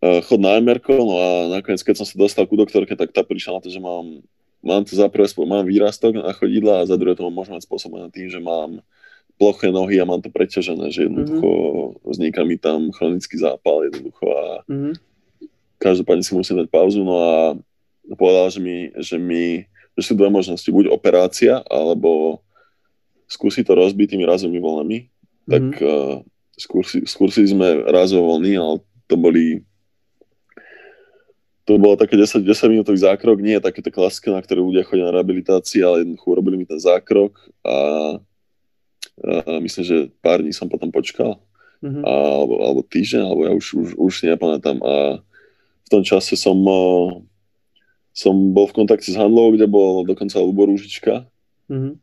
uh, chod na mr no a nakoniec, keď som sa dostal ku doktorke, tak tá prišla na to, že mám, mám to za prvé, mám výrastok na chodidla a za druhé to môžem mať spôsobené tým, že mám ploché nohy a mám to preťažené, že jednoducho mm-hmm. vzniká mi tam chronický zápal jednoducho a mm-hmm. každopádne si musím dať pauzu, no a povedal, že mi, že mi že sú dve možnosti, buď operácia, alebo skúsiť to rozbiť tými razovými voľnami, mm-hmm. tak uh, skúsi, skúsili sme razové voľny, ale to boli to bolo také 10, 10 minútový zákrok, nie je takéto klasické, na ktoré ľudia chodia na rehabilitácii, ale jednoducho urobili mi ten zákrok a Uh, myslím, že pár dní som potom počkal. Uh-huh. A, alebo, alebo týždeň, alebo ja už, už, už si nepamätám. A v tom čase som, uh, som bol v kontakte s Handlou, kde bol dokonca Lubor Rúžička. Uh-huh.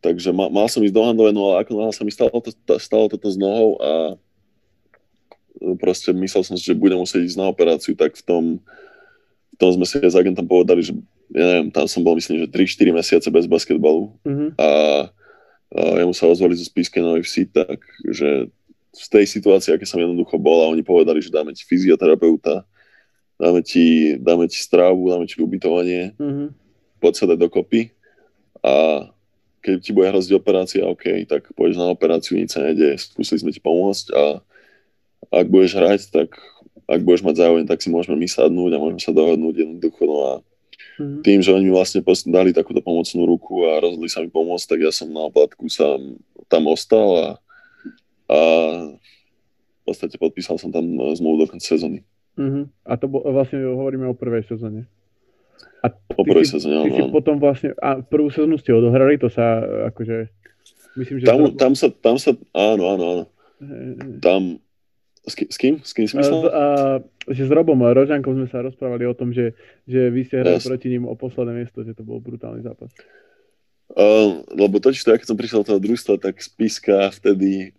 Takže ma, mal som ísť do Handlove, no ale ako náhle sa mi stalo, to, stalo toto s nohou a proste myslel som si, že budem musieť ísť na operáciu, tak v tom, v tom sme si s agentom povedali, že ja neviem, tam som bol myslím, že 3-4 mesiace bez basketbalu a, a jemu sa ozvali zo Spíske Novej Vsi, tak že z tej situácii, aké som jednoducho bol a oni povedali, že dáme ti fyzioterapeuta, dáme ti, dáme ti strávu, dáme ti ubytovanie, uh-huh. poď sa dať dokopy a keď ti bude hroziť operácia, OK, tak pôjdeš na operáciu, nič sa nejde, skúsili sme ti pomôcť a ak budeš hrať, tak ak budeš mať záujem, tak si môžeme my sadnúť a môžeme sa dohodnúť jednoducho. No a mm. tým, že oni mi vlastne dali takúto pomocnú ruku a rozhodli sa mi pomôcť, tak ja som na oplatku sa tam ostal a, a v podstate podpísal som tam zmluvu do konca sezóny. Mm-hmm. A to bo, vlastne hovoríme o prvej sezóne. A po prvej sezóne, áno. si potom vlastne, a prvú sezónu ste odohrali, to sa akože, myslím, že... Tam, tam, sa, tam sa, áno, áno, áno. Tam, s, kým, s kým? S kým si myslel? A, a, že s Robom Rožankom sme sa rozprávali o tom, že, že vy ste hrali yes. proti ním o posledné miesto, že to bol brutálny zápas. Uh, lebo totiž to, keď som prišiel do toho družstva, tak Spiska vtedy,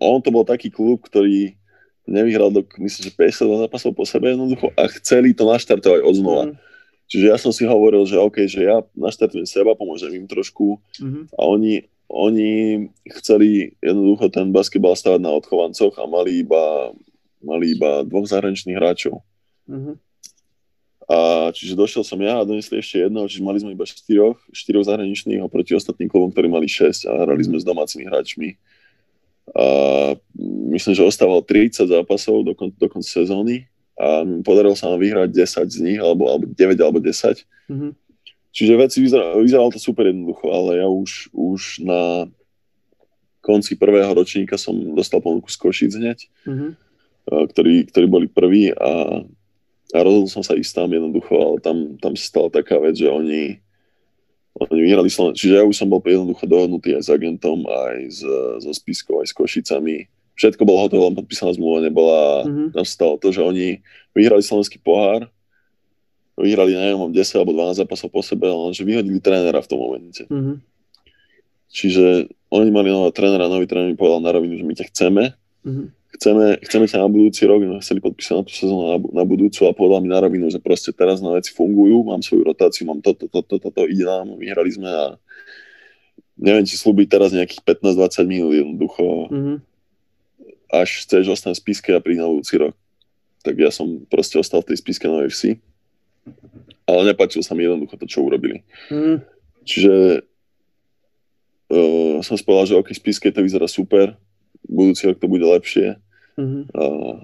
on to bol taký klub, ktorý nevyhral do, myslím, že 52 zápasov po sebe jednoducho a chceli to naštartovať od znova. Mm. Čiže ja som si hovoril, že OK, že ja naštartujem seba, pomôžem im trošku mm-hmm. a oni, oni chceli jednoducho ten basketbal stavať na odchovancoch a mali iba, mali iba dvoch zahraničných hráčov. Uh-huh. A čiže došiel som ja a donesli ešte jedného, čiže mali sme iba štyroch, štyroch zahraničných oproti ostatným klubom, ktorí mali 6 a hrali sme s domácimi hráčmi. A myslím, že ostávalo 30 zápasov do, kon- do konca sezóny a podarilo sa nám vyhrať 10 z nich, alebo, alebo 9 alebo 10. Uh-huh. Čiže veci vyzeralo, vyzeralo to super jednoducho, ale ja už, už na konci prvého ročníka som dostal ponuku z Košic hneď, mm-hmm. ktorí, ktorí boli prví a, a rozhodol som sa ísť tam jednoducho, ale tam, tam sa stala taká vec, že oni, oni vyhrali Slovensko. Čiže ja už som bol jednoducho dohodnutý aj s agentom, aj s, so Spiskou, aj s Košicami. Všetko bolo hotové, len podpísaná zmluva nebola. Mm-hmm. Tam stalo to, že oni vyhrali slovenský pohár, vyhrali, neviem, 10 alebo 12 zápasov po sebe, lenže vyhodili trénera v tom momente. Mm-hmm. Čiže oni mali nového trénera, nový tréner mi povedal na rovinu, že my ťa chceme, mm-hmm. chceme, chceme ťa na budúci rok, my chceli podpísať na tú sezónu na, na budúcu a povedal mi na rovinu, že proste teraz na veci fungujú, mám svoju rotáciu, mám toto, toto, toto, to, ide nám, vyhrali sme a neviem, či slúbiť teraz nejakých 15-20 minút jednoducho. Mm-hmm. Až chceš ostať v spiske a prísť na budúci rok. Tak ja som proste ostal v tej spiske na FC ale nepáčilo sa mi jednoducho to, čo urobili. Mm. Čiže uh, som si povedal, že OK, spiske to vyzerá super, budúci rok to bude lepšie. Mm-hmm. Uh,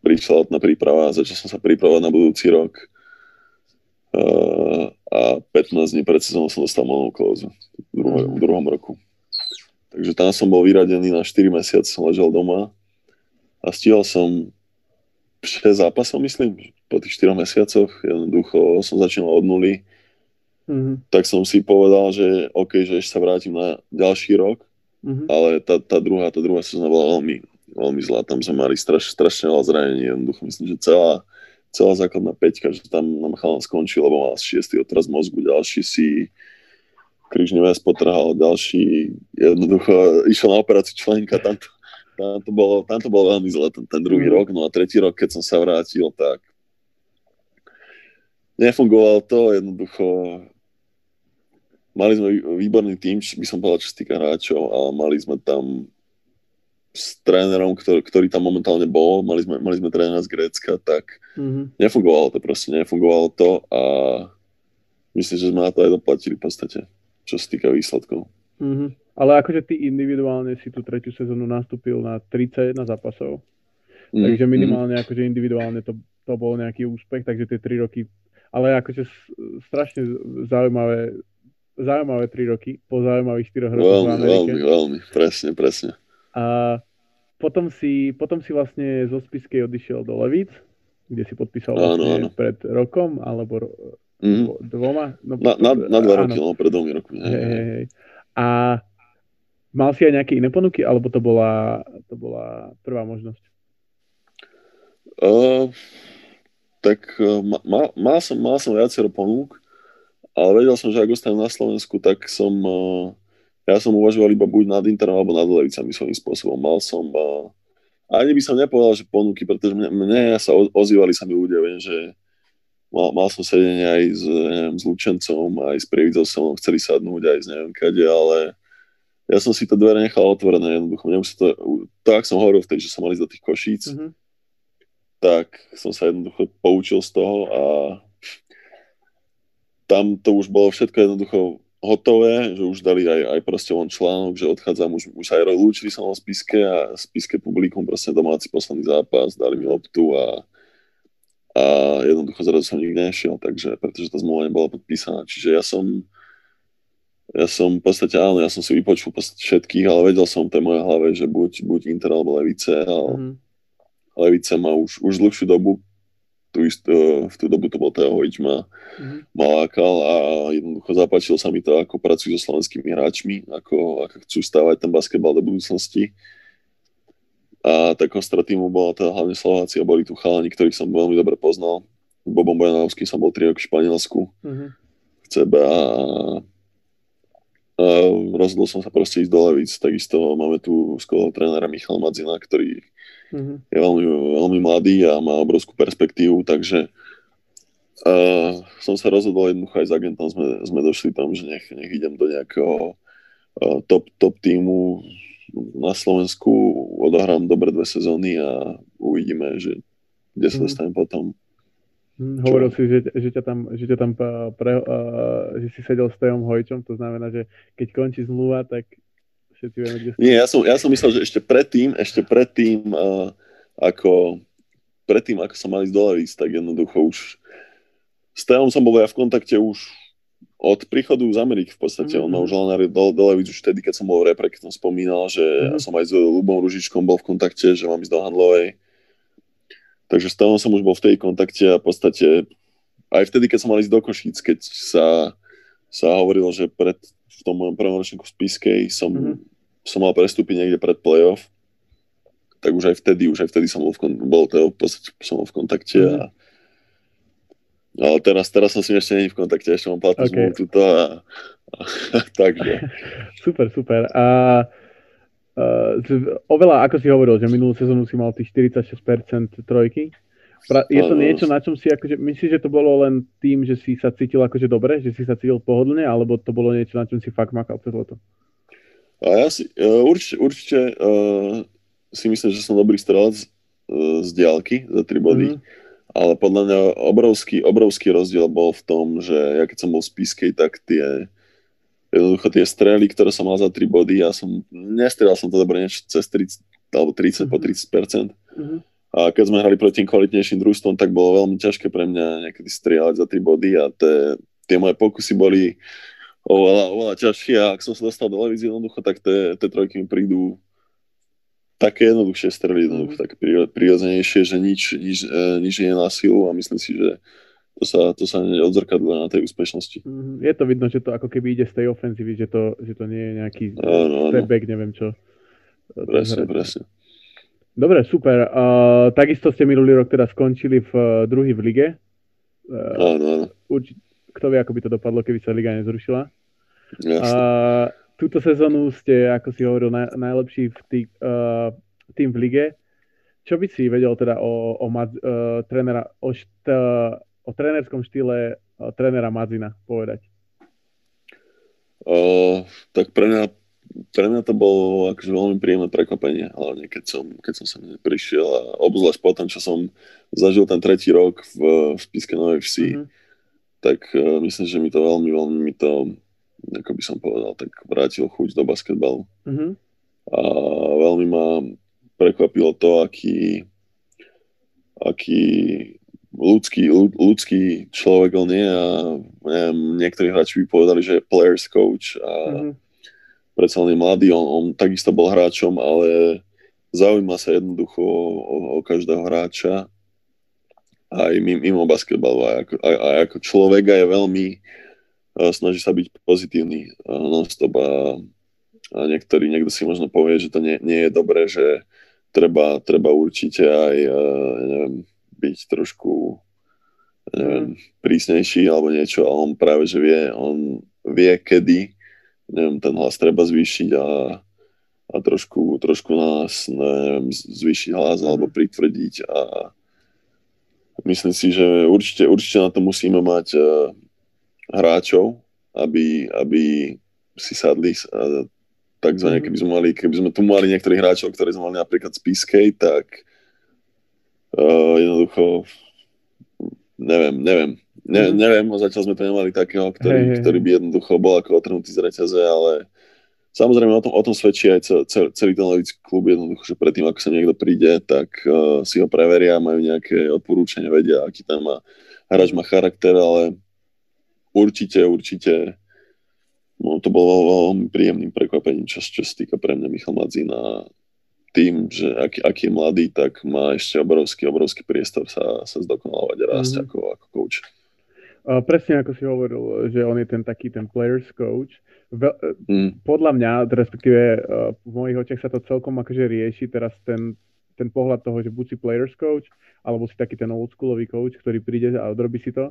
prišla letná príprava, začal som sa pripravovať na budúci rok uh, a 15 dní pred sezónou som dostal monoklózu v, druhom, v druhom roku. Takže tam som bol vyradený na 4 mesiace, som ležal doma a stihol som 6 zápasov, myslím, po tých 4 mesiacoch, jednoducho som začínal od nuly, mm-hmm. tak som si povedal, že OK, že ešte sa vrátim na ďalší rok, mm-hmm. ale tá, tá druhá, tá druhá sezóna bola veľmi, veľmi zlá, tam sme mali straš, strašne veľa zranení, jednoducho myslím, že celá, celá základná peťka, že tam nám chalan skončil, lebo mal šiestý otraz mozgu, ďalší si krížny väz potrhal, ďalší jednoducho išiel na operáciu členka, tam to, tam to bolo, tam to bolo veľmi zle, ten, ten druhý mm. rok, no a tretí rok, keď som sa vrátil, tak nefungovalo to, jednoducho mali sme výborný tým, by som povedal, čo sa týka hráčov, ale mali sme tam s trénerom, ktorý, ktorý tam momentálne bol, mali sme, mali sme trénera z Grécka, tak mm-hmm. nefungovalo to proste, nefungovalo to a myslím, že sme na to aj doplatili v podstate, čo sa týka výsledkov. Mm-hmm. Ale akože ty individuálne si tú tretiu sezónu nastúpil na 31 zápasov, mm-hmm. takže minimálne akože individuálne to, to bol nejaký úspech, takže tie 3 roky ale akože strašne zaujímavé, zaujímavé tri roky po zaujímavých 4 rokoch veľmi, v Amerike. Veľmi, veľmi, presne, presne. A potom si, potom si vlastne zo Spiskej odišiel do Levíc, kde si podpísal áno, vlastne áno. pred rokom, alebo mm. dvoma. No, na, na, na dva áno. roky, no, pred dvomi rokmi. Hej, hej, hej. A Mal si aj nejaké iné ponuky, alebo to bola, to bola prvá možnosť? Uh, tak uh, mal, mal, som, mal som viacero ponúk, ale vedel som, že ak ostanem na Slovensku, tak som uh, ja som uvažoval iba buď nad Interom alebo nad Levicami svojím spôsobom. Mal som uh, ani by som nepovedal, že ponuky, pretože mne, mne sa ozývali sa mi ľudia, viem, že mal, mal som sedenie aj s, neviem, s Lučencom, aj s Prievidzou som chceli sadnúť, aj s neviem kade, ale ja som si to dvere nechal otvorené jednoducho. Už to, tak som hovoril vtedy, že som mal ísť do tých košíc, mm-hmm. tak som sa jednoducho poučil z toho a tam to už bolo všetko jednoducho hotové, že už dali aj, aj proste von článok, že odchádzam, už, už aj lúčili sa o spiske a spiske publikum proste domáci posledný zápas, dali mi loptu a, a jednoducho zrazu som nikde nešiel, takže, pretože tá zmluva nebola podpísaná. Čiže ja som ja som v podstate, áno, ja som si vypočul všetkých, ale vedel som v tej mojej hlave, že buď, buď Inter alebo Levice, ale mm. Levice má už, už dlhšiu dobu tú istú, v tú dobu to bol Teo Hojč ma, mm-hmm. ma lákal a jednoducho zapáčilo sa mi to, ako pracujú so slovenskými hráčmi, ako, ako chcú stávať ten basketbal do budúcnosti. A tak kostra týmu bola teda hlavne Slováci a boli tu chalani, ktorých som veľmi dobre poznal. Bobom Bojanovským som bol 3 roky v Španielsku. Mm-hmm. V CBA a, rozhodol som sa proste ísť do Levíc. Takisto máme tu skvelého trénera Michal Madzina, ktorý Mm-hmm. Je veľmi, veľmi mladý a má obrovskú perspektívu, takže uh, som sa rozhodol jednoducho aj s agentom, sme, sme došli tam, že nech, nech idem do nejakého uh, top, top týmu na Slovensku, odohrám dobre dve sezóny a uvidíme, že kde sa mm-hmm. dostanem potom. Mm, hovoril si, že, že ťa tam, že, ťa tam pre, uh, že si sedel s Tejom Hojčom, to znamená, že keď končí zmluva, tak Všetci vieme, kde Nie, ja som, ja som myslel, že ešte predtým, ešte predtým, uh, ako, predtým, ako som mal ísť do Levíc, tak jednoducho už s Teom som bol ja v kontakte už od príchodu z Ameriky v podstate. Mm-hmm. On ma mhm. už len do, do Levíc už vtedy, keď som bol v repre, keď som spomínal, že mm-hmm. ja som aj s Lubom Ružičkom bol v kontakte, že mám ísť do Handlovej. Takže s Teom som už bol v tej kontakte a v podstate aj vtedy, keď som mal ísť do Košíc, keď sa, sa hovorilo, že pred v tom mojom prvom ročníku v Spiskej som, mm-hmm. som mal prestúpiť niekde pred playoff, tak už aj vtedy, už aj vtedy som bol v, bol to v podstate som bol v kontakte mm-hmm. a ale teraz, teraz som si ešte není v kontakte, ešte mám platnú okay. zmluvu tuto a, a, a takže. Super, super. A uh, oveľa, ako si hovoril, že minulú sezónu si mal tých 46% trojky, Pra, je to niečo, na čom si akože, myslíš, že to bolo len tým, že si sa cítil akože dobre, že si sa cítil pohodlne, alebo to bolo niečo, na čom si fakt makal cez leto? A ja si, uh, určite, určite uh, si myslím, že som dobrý strelec uh, z diálky za tri body, mm. Ale podľa mňa obrovský, obrovský rozdiel bol v tom, že ja keď som bol v Spiskej, tak tie jednoducho tie strely, ktoré som mal za tri body, ja som, nestrelal som to dobre niečo cez 30 alebo 30 mm. po 30%. Mm-hmm a keď sme hrali proti kvalitnejším družstvom, tak bolo veľmi ťažké pre mňa niekedy strieľať za tri body a te, tie moje pokusy boli oveľa, oveľa ťažšie a ak som sa dostal do levízie jednoducho, tak tie trojky mi prídu také jednoduchšie jednoducho, mm. také prirodzenejšie, že nič, nič, e, nič nie je na silu a myslím si, že to sa, to sa odzrkadluje na tej úspešnosti. Mm, je to vidno, že to ako keby ide z tej ofenzívy, že to, že to nie je nejaký step back, neviem čo. Presne, presne. Dobre, super. Uh, takisto ste minulý rok teda skončili v uh, druhý v lige. Uh, áno, áno. Urči- kto vie, ako by to dopadlo, keby sa liga nezrušila. Uh, túto sezónu ste, ako si hovoril, naj, najlepší v tý, uh, tým v lige. Čo by si vedel teda o, o, Mad, uh, trénera, o, št, uh, o trénerskom štýle uh, trénera Madzina povedať? Uh, tak pre mňa pre mňa to bolo akože veľmi príjemné prekvapenie, hlavne keď som, keď som sa prišiel a obzvlášť potom, čo som zažil ten tretí rok v, v Spiske Novej Vsi, mm-hmm. tak uh, myslím, že mi to veľmi, veľmi mi to, ako by som povedal, tak vrátil chuť do basketbalu. Mm-hmm. A veľmi ma prekvapilo to, aký, aký ľudský, ľudský človek on je a neviem, niektorí hráči by povedali, že je players coach a mm-hmm predsa len je mladý, on, on takisto bol hráčom, ale zaujíma sa jednoducho o, o každého hráča aj mimo basketbalu. Aj ako, aj, aj ako človek je veľmi snaží sa byť pozitívny non-stop a, a niektorý, niekto si možno povie, že to nie, nie je dobré, že treba, treba určite aj uh, neviem, byť trošku neviem, mm. prísnejší alebo niečo, ale on práve, že vie, on vie, kedy neviem, ten hlas treba zvýšiť a, a trošku, trošku nás neviem, zvýšiť hlas alebo pritvrdiť a myslím si, že určite, určite na to musíme mať hráčov, aby, aby si sadli uh, takzvané, mhm. keby sme mali, keby sme tu mali niektorých hráčov, ktorí sme mali napríklad z Piskej, tak uh, jednoducho neviem, neviem. Ne, mm. neviem, zatiaľ sme to nemali takého, ktorý, hey, ktorý by jednoducho bol ako otrhnutý z reťaze, ale samozrejme o tom, o tom svedčí aj cel, celý ten levický klub jednoducho, že predtým, ako sa niekto príde, tak uh, si ho preveria, majú nejaké odporúčania, vedia, aký tam má hráč má charakter, ale určite, určite no, to bolo veľmi príjemným prekvapením, čo, čo sa týka pre mňa Michal Madzina tým, že aký, aký je mladý, tak má ešte obrovský, obrovský priestor sa, sa zdokonalovať a rásť mm-hmm. ako, ako coach. Uh, presne ako si hovoril, že on je ten taký ten players coach. Ve, mm. Podľa mňa, respektíve uh, v mojich očiach sa to celkom akože rieši teraz ten, ten pohľad toho, že buď si players coach, alebo si taký ten oldschoolový coach, ktorý príde a odrobí si to.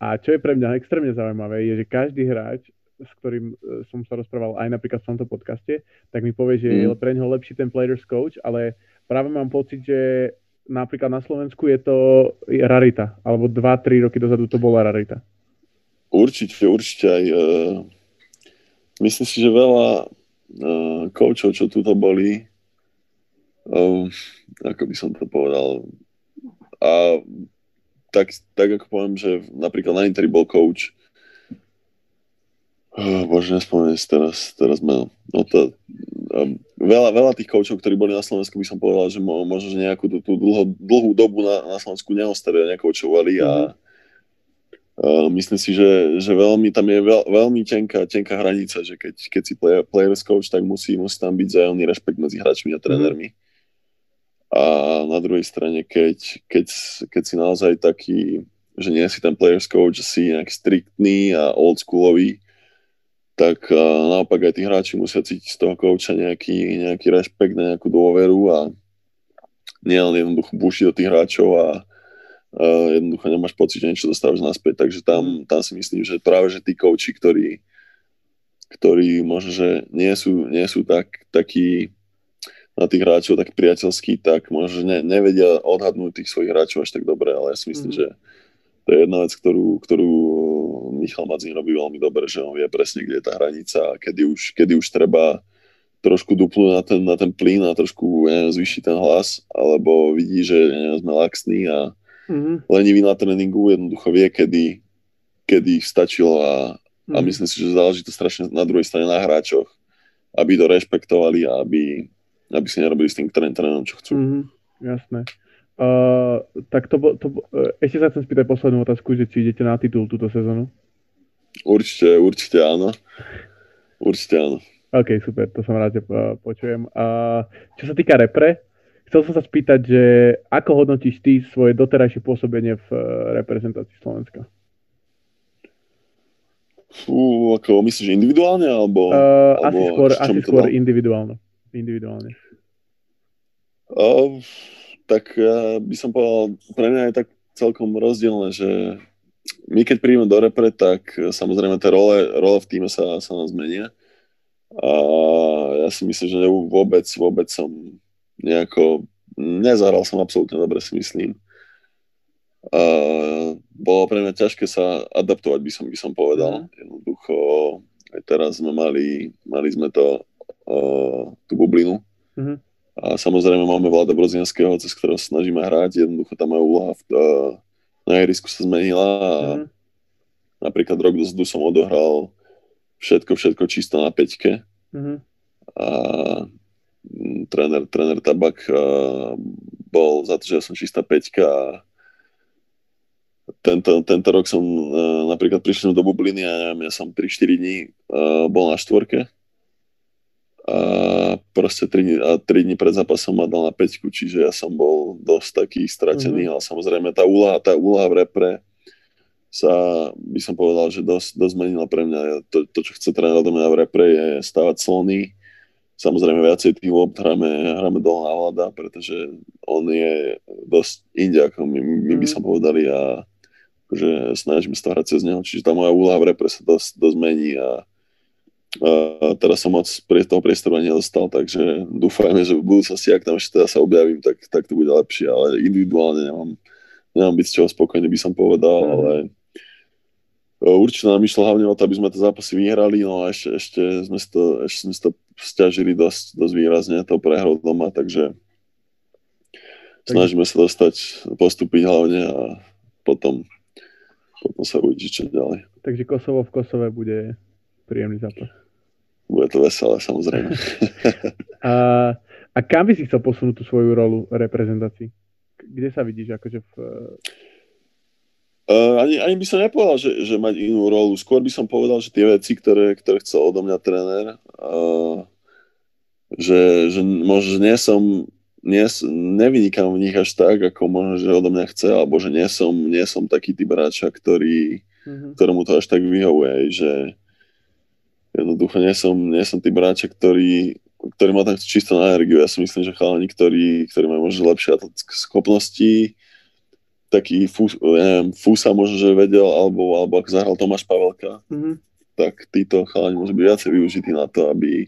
A čo je pre mňa extrémne zaujímavé, je, že každý hráč s ktorým e, som sa rozprával aj napríklad v tomto podcaste, tak mi povie, že mm. je pre neho lepší ten players coach, ale práve mám pocit, že napríklad na Slovensku je to rarita, alebo 2-3 roky dozadu to bola rarita. Určite, určite aj. Uh, myslím si, že veľa uh, coachov, čo tu boli, uh, ako by som to povedal, a tak, tak ako poviem, že napríklad na Interi bol coach, Oh, bože, nespomeniem si teraz, teraz meno. No to, um, veľa, veľa tých koučov, ktorí boli na Slovensku, by som povedal, že mo, možno, že nejakú tú, tú dlho, dlhú dobu na, na Slovensku neostali a nekoučovali a mm-hmm. uh, myslím si, že, že veľmi, tam je veľ, veľmi tenká, tenká hranica, že keď, keď si player, players coach, tak musí, musí tam byť zájomný rešpekt medzi hráčmi a trénermi. Mm-hmm. A na druhej strane, keď, keď, keď si naozaj taký, že nie si ten players coach, že si nejak striktný a oldsschoolový, tak naopak aj tí hráči musia cítiť z toho kouča nejaký, nejaký rešpekt, nejakú dôveru a len jednoducho bušiť do tých hráčov a, a jednoducho nemáš pocit, že niečo dostávaš naspäť. Takže tam, tam si myslím, že práve že tí kouči, ktorí, ktorí možno, že nie sú, nie sú tak, takí na tých hráčov tak priateľskí, tak možno ne, nevedia odhadnúť tých svojich hráčov až tak dobre, ale ja si myslím, mm. že to je jedna vec, ktorú, ktorú Michal Madzín robí veľmi dobre, že on vie presne, kde je tá hranica a kedy už, kedy už treba trošku dupnúť na ten, na ten plyn a trošku neviem, ten hlas, alebo vidí, že neviem, sme laxní a mm-hmm. lenivý na tréningu, jednoducho vie, kedy, kedy stačilo a, mm-hmm. a mhm. myslím si, že záleží to strašne na druhej strane na hráčoch, aby to rešpektovali a aby, aby si nerobili s tým trénerom, čo chcú. Mm-hmm. Jasné. Uh, tak to, to, uh, ešte sa chcem spýtať poslednú otázku, že či idete na titul túto sezónu? Určite, určite áno. Určite áno. OK, super, to som rád, že uh, počujem. Uh, čo sa týka repre, chcel som sa spýtať, že ako hodnotíš ty svoje doterajšie pôsobenie v uh, reprezentácii Slovenska? Fú, ako myslíš individuálne, alebo... Uh, alebo asi skôr, asi skôr individuálne. Individuálne. Uh, tak ja by som povedal, pre mňa je tak celkom rozdielne, že my keď príjeme do repre, tak samozrejme tie role, role v týme sa, sa nás zmenia. A ja si myslím, že vôbec, vôbec som nejako, nezahral som absolútne dobre, si myslím. A bolo pre mňa ťažké sa adaptovať, by som, by som povedal. Mm. Jednoducho, aj teraz sme mali, mali sme to, uh, tú bublinu. Mm-hmm a samozrejme máme Vlada Brozianského, cez ktorého snažíme hrať. Jednoducho tam moja úloha v, uh, na ihrisku sa zmenila a mm-hmm. napríklad rok dozadu som odohral všetko, všetko čisto na peťke. Mm-hmm. A m, tréner, tréner Tabak uh, bol za to, že ja som čistá peťka a tento, tento rok som uh, napríklad prišiel do bubliny a neviem, ja som 3-4 dní uh, bol na štvorke a proste 3 dní, a 3 dní pred zápasom ma dal na peťku, čiže ja som bol dosť taký stratený, mm-hmm. ale samozrejme tá úloha, tá úloha v repre sa, by som povedal, že dosť, dosť zmenila pre mňa. To, to čo chce tréner do mňa v repre je stávať slony, samozrejme viacej tým lob hráme, hráme dole na vláda, pretože on je dosť inde, ako my, my by mhm. som povedali a že snažíme sa hrať cez neho, čiže tá moja úloha v repre sa dosť, dosť mení a, a teraz som moc pri toho priestoru nedostal, takže dúfajme, že v budúcnosti, ak tam ešte teda sa objavím, tak, tak to bude lepšie, ale individuálne nemám, nemám byť z čoho spokojný, by som povedal, mm. ale e, určite nám išlo hlavne o to, aby sme tie zápasy vyhrali, no a ešte, ešte sme si to, ešte sme si to stiažili dosť, dosť výrazne, to prehrou doma, takže snažíme sa dostať, postúpiť hlavne a potom potom sa uvidí, čo ďalej. Takže Kosovo v Kosove bude príjemný zápas. Bude to veselé, samozrejme. a, a kam by si chcel posunúť tú svoju rolu reprezentácii? Kde sa vidíš akože v... Uh, ani, ani by som nepovedal, že, že mať inú rolu. Skôr by som povedal, že tie veci, ktoré, ktoré chcel odo mňa tréner, uh, že, že možno nie som nie, nevynikám v nich až tak, ako možno, že odo mňa chce, alebo že nie som, nie som taký typ hráča, ktorý, mm-hmm. ktorému to až tak vyhovuje, že jednoducho nie som, nie som typ hráča, ktorý, ktorý má tam čisto na energiu. Ja si myslím, že chalani, ktorí, ktorí majú možno lepšie schopnosti, taký fús, neviem, Fúsa možno, že vedel, alebo, alebo ako zahral Tomáš Pavelka, mm-hmm. tak títo chalani môžu byť viacej využití na to, aby,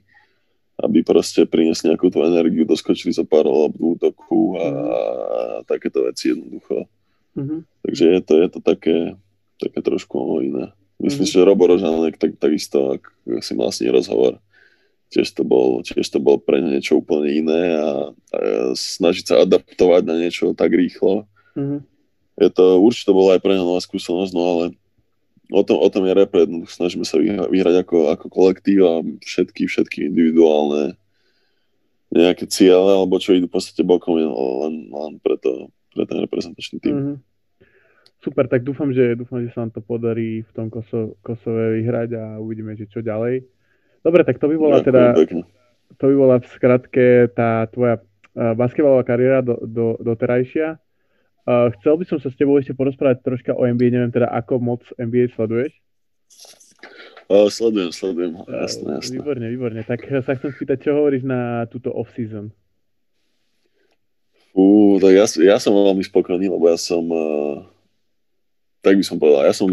aby proste priniesli nejakú tú energiu, doskočili sa pár lob v útoku a, mm. a takéto veci jednoducho. Mm-hmm. Takže je to, je to také, také trošku iné. Myslím, mm-hmm. že Robo Rožanek tak, takisto, ak si mal s ním rozhovor, tiež to bol, tiež to bol pre niečo úplne iné a, a snažiť sa adaptovať na niečo tak rýchlo. Mm-hmm. Je to, určite bola aj pre mňa nová skúsenosť, no ale o tom, o tom je rap, snažíme sa vyhrať ako, ako kolektív a všetky, všetky individuálne nejaké ciele, alebo čo idú v podstate bokom len, len pre, to, pre ten reprezentačný tým. Mm-hmm. Super, tak dúfam, že dúfam, že sa nám to podarí v tom Koso, Kosove vyhrať a uvidíme, že čo ďalej. Dobre, tak to by bola teda, to by bola v skratke tá tvoja uh, basketbalová kariéra do, do, doterajšia. Uh, chcel by som sa s tebou ešte porozprávať troška o NBA, neviem teda, ako moc NBA sleduješ? Uh, sledujem, sledujem, jasné, jasné. Výborne, výborne. Tak sa chcem spýtať, čo hovoríš na túto off-season? Fú, tak ja, ja som veľmi spokojný, lebo ja som, uh, tak by som povedal, ja som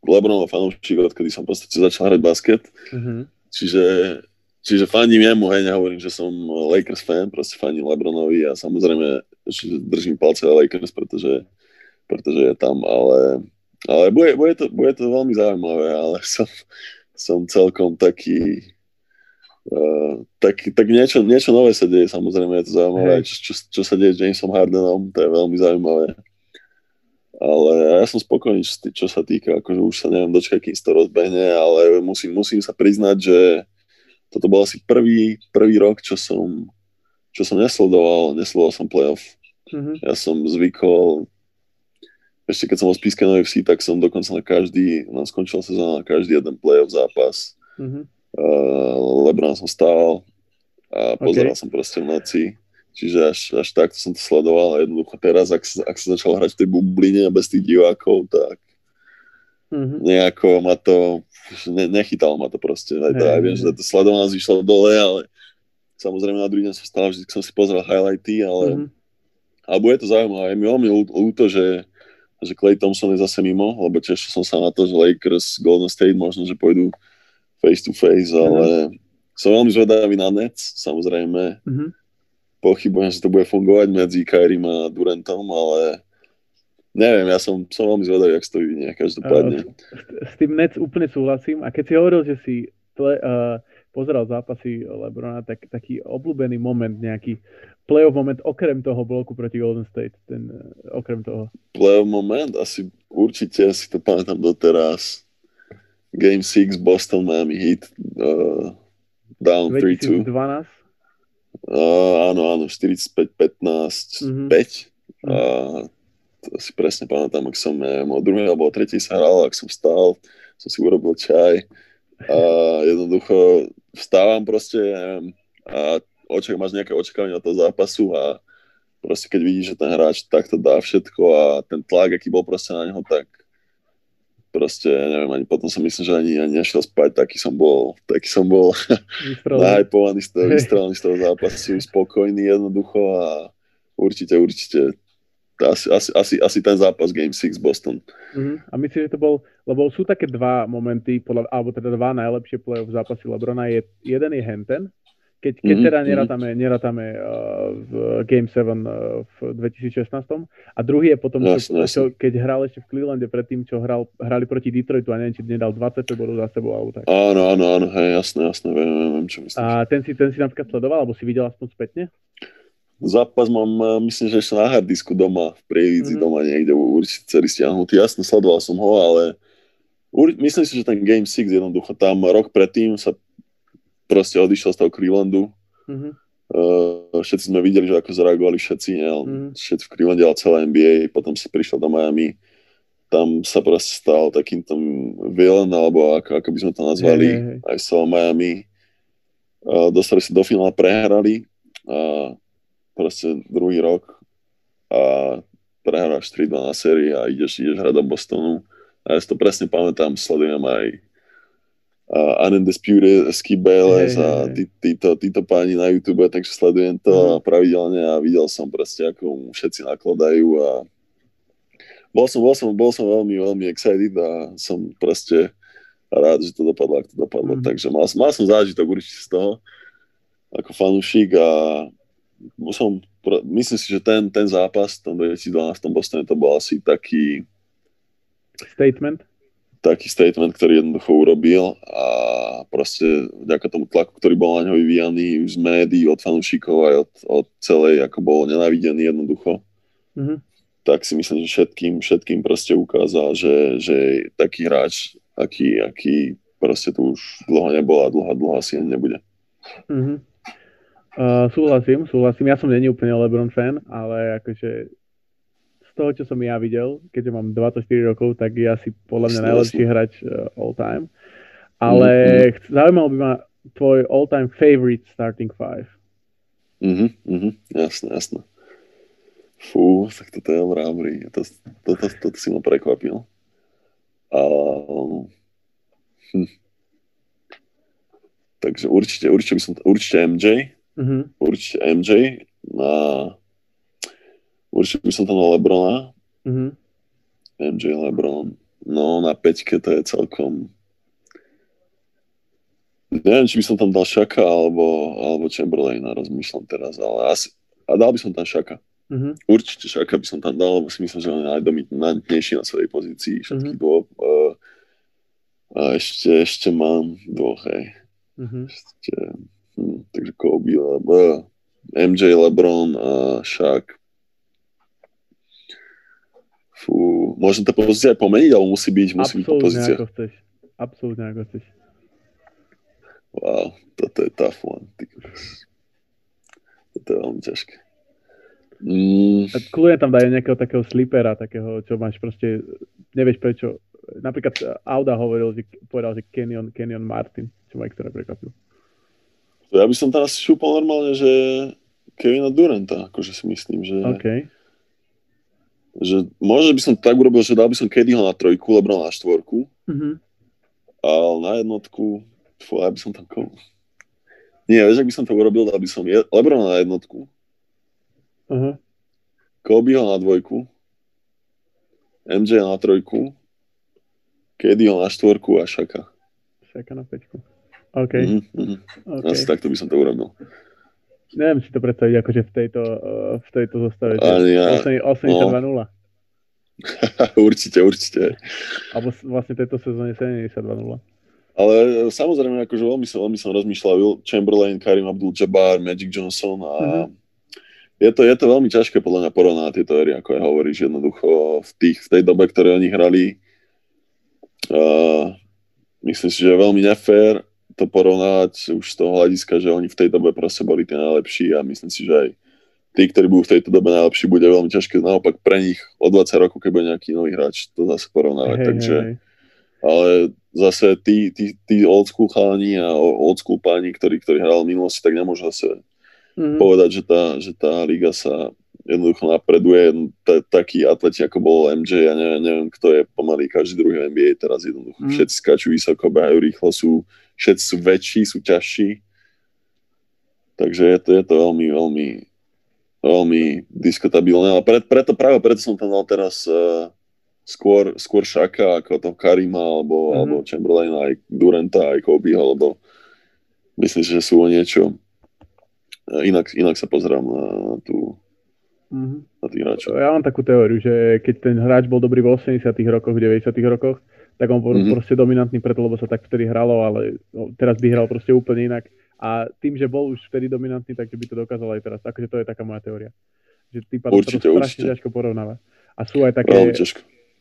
Lebronov fanúšik, odkedy som podstate začal hrať basket. Uh-huh. Čiže Čiže fandím jemu, hej, nehovorím, že som Lakers fan, proste fandím Lebronovi a samozrejme že držím palce Lakers, pretože, pretože je tam, ale, ale bude, bude, to, bude to veľmi zaujímavé, ale som, som celkom taký, uh, tak, tak niečo, niečo nové sa deje, samozrejme je to zaujímavé, čo, čo, čo sa deje s Jamesom Hardenom, to je veľmi zaujímavé. Ale ja som spokojný, čo, čo sa týka, akože už sa neviem dočkať, kým to rozbehne, ale musím, musím sa priznať, že toto bol asi prvý, prvý rok, čo som, čo som nesledoval, nesledoval som playoff. Mm-hmm. Ja som zvykol, ešte keď som bol z Píska FC, tak som dokonca na každý, na skončil sezóna na každý jeden playoff zápas. Mm-hmm. Uh, Lebron som stával a pozeral okay. som proste v noci. Čiže až, až takto som to sledoval a jednoducho teraz, ak, ak sa začal hrať v tej bubline bez tých divákov, tak mm-hmm. nejako ma to, ne, nechytalo ma to proste. Aj, to, aj viem, že to sledovanosť išla dole, ale samozrejme na druhý deň som stál, že som si pozrel highlighty, ale, mm-hmm. ale bude to zaujímavé. Je mi veľmi ľúto, že, že Clay Thompson je zase mimo, lebo tešil som sa na to, že Lakers, Golden State možno, že pôjdu face to face, mm-hmm. ale som veľmi zvedavý na Nets, samozrejme. Mm-hmm. Pochybujem, že to bude fungovať medzi Kairim a Durantom, ale Neviem, ja som, som veľmi zvedavý, ak to vyvinie, každopádne. Uh, s tým Nets úplne súhlasím. A keď si hovoril, že si tle, uh, pozeral zápasy Lebrona, tak taký obľúbený moment, nejaký playoff moment, okrem toho bloku proti Golden State, ten, uh, okrem toho. Playoff moment? Asi určite si to pamätám doteraz. Game 6 Boston Miami Heat uh, down 3-2. 2012? Uh, áno, áno, 45-15, mm-hmm. 5. Uh, to si presne pamätám, ak som ja, o druhej alebo o tretej sa hral, ak som stál, som si urobil čaj a jednoducho vstávam proste a očak, máš nejaké očakávanie od toho zápasu a proste keď vidíš, že ten hráč takto dá všetko a ten tlak, aký bol proste na neho, tak proste, neviem, ani potom som myslím, že ani, ani nešiel spať, taký som bol, taký som bol nahypovaný z toho, vystrelený z toho zápasu, spokojný jednoducho a určite, určite asi, asi, asi, asi ten zápas Game 6 Boston. Uh-huh. A myslím, že to bol, lebo sú také dva momenty, podľa, alebo teda dva najlepšie play-off zápasy Lebrona. Je, jeden je Henten, keď, keď mm-hmm. teda mhm. nerátame, nerátame uh, v Game 7 uh, v 2016. A druhý je potom, jasne, čo, čo, keď hral ešte v Clevelande predtým, čo hral, hrali proti Detroitu a neviem, či nedal 20 bodov za sebou alebo tak. Áno, áno, áno, hej, jasné, jasné, viem, viem, čo myslíš. A ten si, ten si napríklad sledoval, alebo si videl aspoň spätne? Zápas mám, eh, myslím, že ešte na hardisku doma, v Prievidzi mm-hmm. doma niekde určite celý stiahnutý. Jasne, sledoval som ho, ale myslím si, že ten Game 6 jednoducho tam rok predtým sa proste odišiel z toho Clevelandu. Mm-hmm. Uh, všetci sme videli, že ako zareagovali všetci, ne? Mm-hmm. všetci v Clevelande, ale celé NBA, potom sa prišiel do Miami. Tam sa proste stal takým tom villain, alebo ako, ako by sme to nazvali, hey, hey, hey. aj celé Miami. Uh, dostali sa do finále, prehrali a proste druhý rok a prehráš 3-2 na sérii a ideš, ideš hrať do Bostonu. A ja si to presne pamätám, sledujem aj uh, Undisputed, Skip Bayless hey, a tí, títo, títo páni na YouTube, takže sledujem to mm. pravidelne a videl som proste, ako všetci nakladajú a bol som, bol som, bol som veľmi, veľmi excited a som proste rád, že to dopadlo, ako to dopadlo. Mm. Takže mal, mal som zážitok určite z toho ako fanúšik a som, myslím si, že ten, ten zápas v tom 2012 v Bostone to bol asi taký statement taký statement, ktorý jednoducho urobil a proste vďaka tomu tlaku, ktorý bol na ňo vyvíjaný už z médií, od fanúšikov aj od, od celej, ako bol nenávidený jednoducho, mm-hmm. tak si myslím, že všetkým, všetkým proste ukázal, že, že taký hráč, aký, aký proste tu už dlho nebol a dlho, dlho asi nebude. Mm-hmm. Uh, súhlasím, súhlasím. Ja som není úplne LeBron fan, ale akože toho, čo som ja videl, keďže mám 24 rokov, tak je asi podľa mňa najlepší hráč uh, all time. Ale mm-hmm. zaujímalo by ma tvoj all time favorite starting five. Mhm, mhm, jasné, jasné. Fú, tak toto je mrámry. To, toto, toto si ma prekvapil. Um, hm. Takže určite, určite by som, určite MJ, mm-hmm. určite MJ na Určite by som tam dal Lebrona. Mm-hmm. MJ Lebron. No, na peťke to je celkom... Neviem, či by som tam dal Šaka alebo, alebo Chamberlaina, rozmýšľam teraz, ale asi... A dal by som tam Šaka. Mm-hmm. Určite Šaka by som tam dal, lebo si myslím, že on je najdominantnejší na svojej pozícii všetkých mm-hmm. dvoch. Uh, a ešte, ešte mám dvoch, hej. Mm-hmm. Ešte, hm, takže Kobe, uh, MJ, LeBron a Shaq Fú, môžem tá pozícia aj pomeniť, ale musí byť, musí byť po pozícia. ako chceš. Absolútne ako chceš. Wow, toto je tough one. Toto je veľmi ťažké. Mm. Kľudne tam dajú nejakého takého slipera, takého, čo máš proste, nevieš prečo. Napríklad Auda hovoril, že povedal, že Kenyon, Kenyon Martin, čo ma extra prekvapil. Ja by som tam asi šúpal normálne, že Kevina Duranta, akože si myslím, že... Okay že možno by som tak urobil, že dal by som ho na trojku, Lebron na štvorku, mm-hmm. ale na jednotku, fú, ja by som tam komu. Nie, vieš, ak by som to urobil, dal by som je, Lebron na jednotku, uh-huh. Kobeho na dvojku, MJ na trojku, ho na štvorku a Šaka. Šaka na peťku. OK. Mm-hmm. okay. Asi takto by som to urobil neviem si to predstaviť akože v tejto, uh, v tejto zostave. Ja. 82-0. No. určite, určite. Alebo vlastne tejto sezóne 72-0. Ale e, samozrejme, akože veľmi som, veľmi som rozmýšľal Will Chamberlain, Karim Abdul-Jabbar, Magic Johnson a uh-huh. je, to, je to veľmi ťažké podľa mňa porovnať tieto éry, ako ja hovoríš, jednoducho v, tých, v tej dobe, ktoré oni hrali. Uh, myslím si, že je veľmi nefér to porovnať už z toho hľadiska, že oni v tej dobe proste boli tí najlepší a myslím si, že aj tí, ktorí budú v tejto dobe najlepší, bude veľmi ťažké naopak pre nich o 20 rokov, keď bude nejaký nový hráč, to zase porovnávať. Hey, Takže, hey. ale zase tí, tí, tí old school chalani a old school páni, ktorí, ktorí hrali v minulosti, tak nemôžu zase mm-hmm. povedať, že tá, že tá liga sa jednoducho napreduje t- taký atleti, ako bol MJ, ja neviem, neviem, kto je pomaly každý druhý NBA teraz jednoducho. Mm. Všetci skáču vysoko, behajú rýchlo, sú, všetci sú väčší, sú ťažší. Takže je to, je to veľmi, veľmi, veľmi diskutabilné, ale pre, preto, práve preto som tam dal teraz uh, skôr, skôr Šaka ako to Karima, alebo, mm. alebo Chamberlaina, aj Duranta, aj Kobe, alebo myslím že sú o niečo inak, inak sa pozerám na tú mm-hmm. hráčov. Ja mám takú teóriu, že keď ten hráč bol dobrý v 80 rokoch, v 90 rokoch, tak on bol mm-hmm. proste dominantný preto, lebo sa tak vtedy hralo, ale no, teraz by hral proste úplne inak. A tým, že bol už vtedy dominantný, takže by to dokázal aj teraz. Takže to je taká moja teória. Že tým pádom určite, to strašne ťažko porovnávať. A sú aj také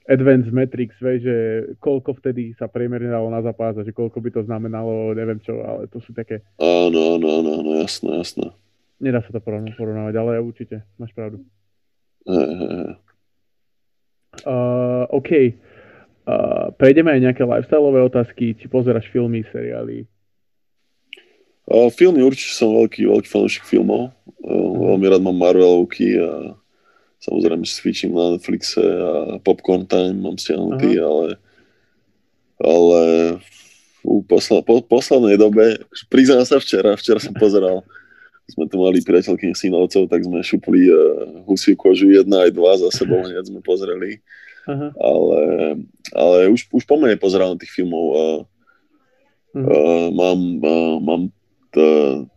advanced metrics, vie, že koľko vtedy sa priemerne dalo na zápas a že koľko by to znamenalo, neviem čo, ale to sú také... Áno, áno, áno, áno jasné, jasné. Nedá sa to porovnávať, ale určite, máš pravdu. Uh, OK. Uh, prejdeme aj nejaké lifestyleové otázky, či pozeráš filmy, seriály? Uh, filmy určite som veľký, veľký fanúšik filmov. Uh, veľmi rád mám Marvelovky a samozrejme switching na Netflixe a Popcorn Time mám stiahnutý, uh-huh. ale ale v posla, po, poslednej dobe, priznám sa včera, včera som pozeral sme tu mali priateľky synovcov, tak sme šupli uh, husiu kožu jedna aj dva za sebou, hneď sme pozreli. Uh-huh. Ale, ale už, už pomene pozerám tých filmov. Uh, uh, mám uh, mám t,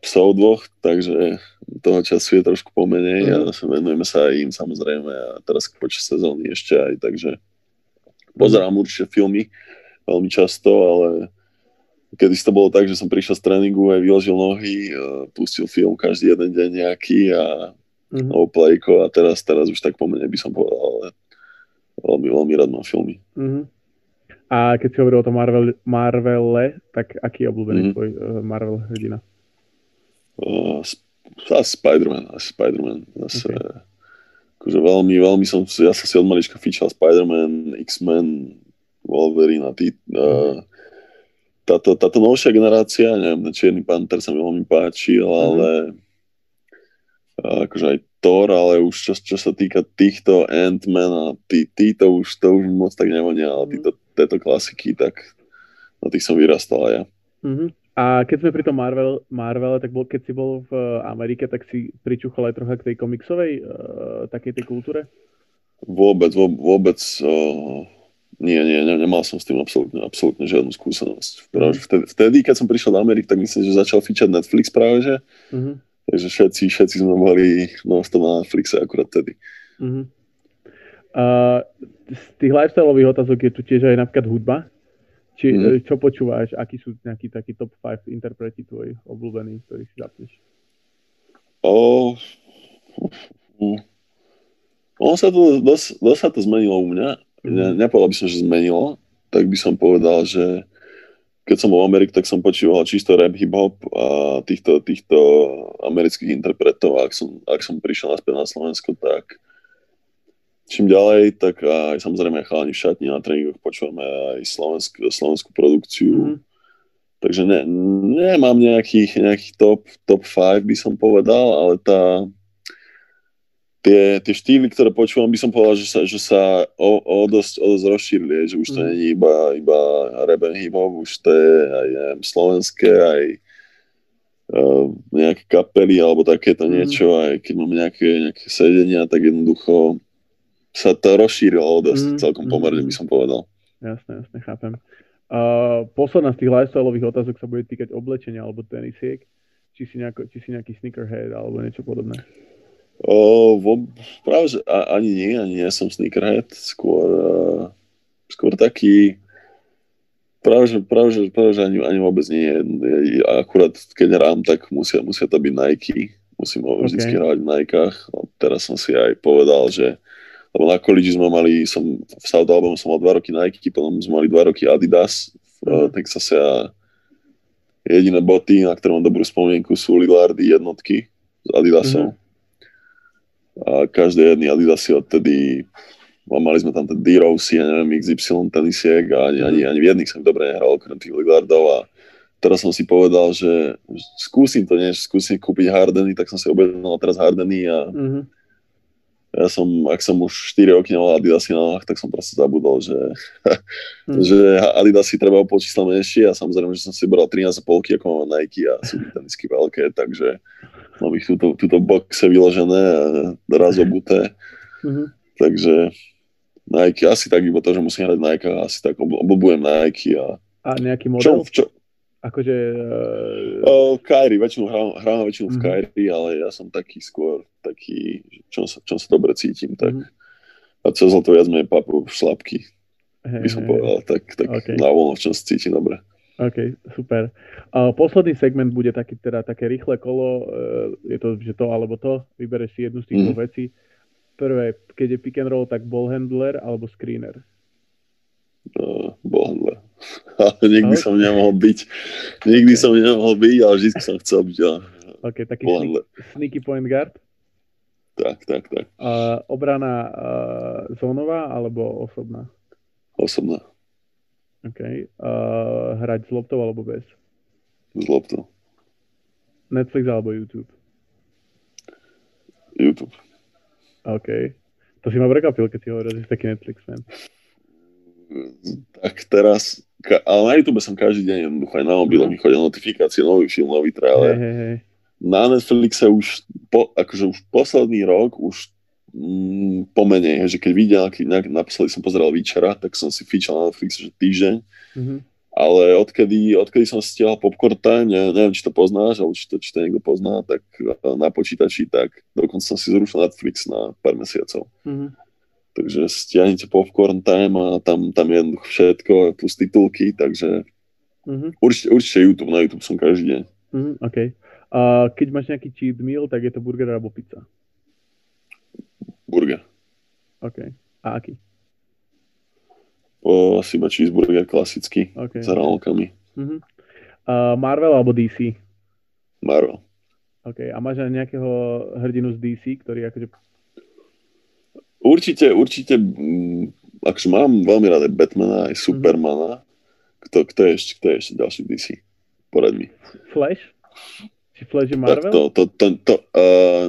psov dvoch, takže toho času je trošku pomenej uh-huh. a venujeme sa aj im samozrejme a teraz počas sezóny ešte aj, takže pozerám určite filmy veľmi často, ale Kedy to bolo tak, že som prišiel z tréningu, aj vyložil nohy, pustil film každý jeden deň nejaký a mm-hmm. novú plejko a teraz, teraz už tak po mne by som povedal, ale veľmi, veľmi rád mám filmy. Mm-hmm. A keď si hovoril o tom Marvel, Marvele, tak aký je obľúbený mm-hmm. tvoj Marvel hrdina? Uh, asi Spider-Man, asi Spider-Man. Zase, okay. akože veľmi, veľmi som, ja som si od malička fičal Spider-Man, X-Men, Wolverine a tí, uh, táto, táto novšia generácia, neviem, Čierny Panther sa mi veľmi páčil, mm-hmm. ale akože aj Thor, ale už čo, čo sa týka týchto Ant-Man a tí, títo už, to už moc tak nevonia, ale títo, tieto klasiky, tak na tých som vyrastal aj ja. Mm-hmm. A keď sme pri tom Marvel, Marvele, tak bol, keď si bol v Amerike, tak si pričuchol aj trocha k tej komiksovej, uh, takej tej kultúre? Vôbec, vôbec, uh, nie, nie, ne, nemal som s tým absolútne, absolútne žiadnu skúsenosť. Práve, vtedy, vtedy, keď som prišiel do Ameriky, tak myslím, že začal fičať Netflix práve, že? Mm-hmm. Takže všetci, všetci sme boli no, na Netflixe akurát vtedy. Mm-hmm. Uh, z tých lifestyleových otázok je tu tiež aj napríklad hudba. Či, mm. Čo počúvaš? Akí sú nejakí takí top 5 interpreti tvoji obľúbení, ktorých si zapneš? Oh, ono sa to, dosť, dosť sa to zmenilo u mňa ne, nepovedal by som, že zmenilo, tak by som povedal, že keď som bol v Amerike, tak som počúval čisto rap, hip-hop a týchto, týchto amerických interpretov. Ak som, ak som prišiel naspäť na Slovensko, tak čím ďalej, tak aj samozrejme chalani v šatni na tréningoch počúvame aj slovenskú, slovenskú produkciu. Mm. Takže ne, nemám nejakých, nejakých top, top 5 by som povedal, ale tá, tie, tie štýly, ktoré počúvam, by som povedal, že sa, že sa o, o, dosť, o dosť rozšírili, že už to mm. nie je iba, iba rap and hip hop, už to je aj neviem, slovenské, aj uh, nejaké kapely alebo takéto mm. niečo, aj keď máme nejaké, nejaké sedenia, tak jednoducho sa to rozšírilo dosť, mm. celkom pomerne by som povedal. Jasné, jasné, chápem. Uh, posledná z tých lifestyleových otázok sa bude týkať oblečenia alebo tenisiek. Či si, nejako, či si nejaký sneakerhead alebo niečo podobné. O, vo, práve, že ani nie, ani nie som sneakerhead, skôr, uh, skôr taký, práve, že, práve, že, práve, že ani, ani vôbec nie. Akurát keď hrám, tak musia, musia to byť Nike. Musím ho okay. vždy hrávať v Nikech. No, teraz som si aj povedal, že lebo na college sme mali, som v South Alabama som mal dva roky Nike, potom sme mali dva roky Adidas v mm. Texase a jediné boty, na ktoré mám dobrú spomienku, sú Lillardy jednotky s Adidasom. Mm-hmm a každý jedný Adidasy odtedy mali sme tam ten D-Rosy, ja neviem, XY tenisiek a ani, ani, ani v jedných som dobre nehral, okrem tých Lillardov a teraz som si povedal, že skúsim to, nie, skúsim kúpiť Hardeny, tak som si objednal teraz Hardeny a mm-hmm. ja som, ak som už 4 roky nemal Adidasy na nohách, tak som proste zabudol, že, hmm. že Adidasy treba o čísla menšie a samozrejme, že som si bral 13,5 ako mám Nike a sú tenisky veľké, takže mám ich túto, túto boxe vyložené a raz obuté. Hmm. Takže Nike, asi tak iba to, že musím hrať Nike, asi tak oblúbujem Nike a... A nejaký model? Čo, čo, Akože... Uh... Kyrie, väčšinu hrám, hrám väčšinu mm-hmm. v mhm. Kyrie, ale ja som taký skôr, taký, čom sa, čom sa dobre cítim, tak mm-hmm. a cez to viac menej papu šlapky, hey, by som povedal, tak, tak okay. na voľno, čom sa cítim dobre. OK, super. Uh, posledný segment bude taký, teda také rýchle kolo, uh, je to, že to alebo to, vybereš si jednu z tých mm-hmm. vecí. Prvé, keď je pick and roll, tak ball handler alebo screener? Uh, ball handler. nikdy okay. som nemohol byť. Nikdy okay. som nemohol byť, ale vždy som chcel byť. Ja. OK, taký sneaky, sneaky point guard? Tak, tak, tak. Uh, obrana uh, zónová alebo osobná? Osobná. OK. Uh, hrať s loptou alebo bez? S loptou. Netflix alebo YouTube? YouTube. OK. To si ma prekvapil, keď si hovoril, že si taký Netflix fan. Tak teraz ale na YouTube som každý deň jednoducho aj na mobile mi chodia notifikácie, nový film, nový trailer. Hey, hey, hey. Na Netflixe už, po, akože už posledný rok, už mm, pomenej, že keď videl, naposledy som pozeral Výčera, tak som si fičal na Netflixe, že týždeň. Mm-hmm. Ale odkedy, odkedy som stiahol Popcorn Time, ne, neviem, či to poznáš, alebo či to, či to niekto pozná, tak na počítači, tak dokonca som si zrušil Netflix na pár mesiacov. Mm-hmm. Takže stiahnete popcorn time a tam, tam je všetko, plus titulky, takže mm-hmm. určite, určite YouTube, na YouTube som každý deň. Mm, OK. A keď máš nejaký cheat meal, tak je to burger alebo pizza? Burger. OK. A aký? O, asi iba cheeseburger klasický, okay. s hranolkami. Mm-hmm. Uh, Marvel alebo DC? Marvel. OK. A máš aj nejakého hrdinu z DC, ktorý akože Určite, určite, mm, akože mám veľmi rád Batmana, aj Supermana. Kto, kto, je ešte, kto je ešte ďalší DC? Poraď mi. Flash? Či Flash je Marvel? Tak to, to, to, to uh,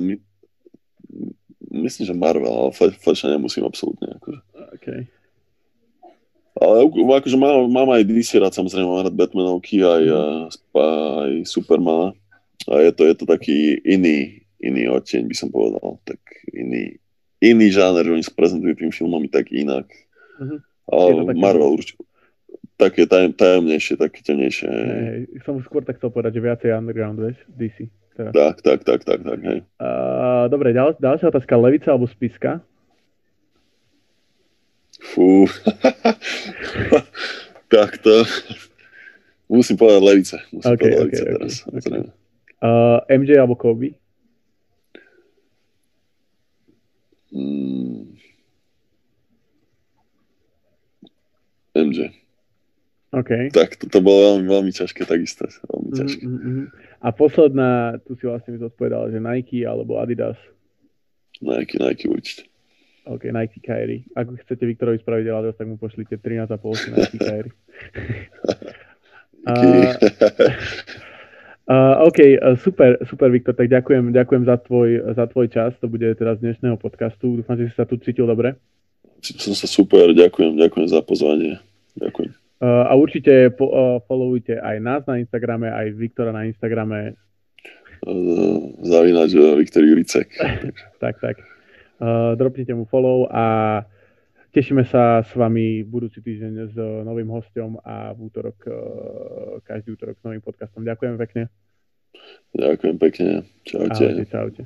myslím, že Marvel, ale Flash, Flasha nemusím absolútne. Akože. Okay. Ale akože mám, mám aj DC rád, samozrejme mám rád Batmanovky, aj, mm. aj Supermana. A je to, je to taký iný, iný odtieň, by som povedal. Tak iný, iný žáner, oni prezentujú tým filmami tak inak. Uh-huh. Ale Marvel určite také tajem, tajemnejšie, také temnejšie. Hej, som skôr tak chcel povedať, že viacej underground, vieš, DC. Teraz. Tak, tak, tak, tak, tak, hej. Uh, dobre, ďal, ďalšia otázka, levica alebo spiska? Fú. tak to... Musím povedať levice. Musím okay, povedať okay, levice okay, teraz. Okay. Uh, MJ alebo Kobe? Mm. MJ. OK. Tak to, to bolo veľmi, veľmi ťažké takisto. Veľmi mm, ťažké. Mm-hmm. A posledná, tu si vlastne mi zodpovedal, že Nike alebo Adidas. Nike, Nike určite. OK, Nike Kyrie. Ak chcete Viktorovi spraviť Adidas, tak mu pošlite 13,5 Nike Kyrie. a, Uh, OK, uh, super, super, Viktor, tak ďakujem, ďakujem za tvoj, za tvoj čas, to bude teraz dnešného podcastu. Dúfam, že si sa tu cítil dobre. Cítil som sa super, ďakujem, ďakujem za pozvanie. Ďakujem. Uh, a určite po, uh, followujte aj nás na Instagrame, aj Viktora na Instagrame. Uh, zavínať uh, Viktor Juricek. tak, tak. Uh, dropnite mu follow a Tešíme sa s vami budúci týždeň s novým hostom a v útorok, e, každý útorok s novým podcastom. Ďakujem pekne. Ďakujem pekne. Čaute. Ahojte, čaute.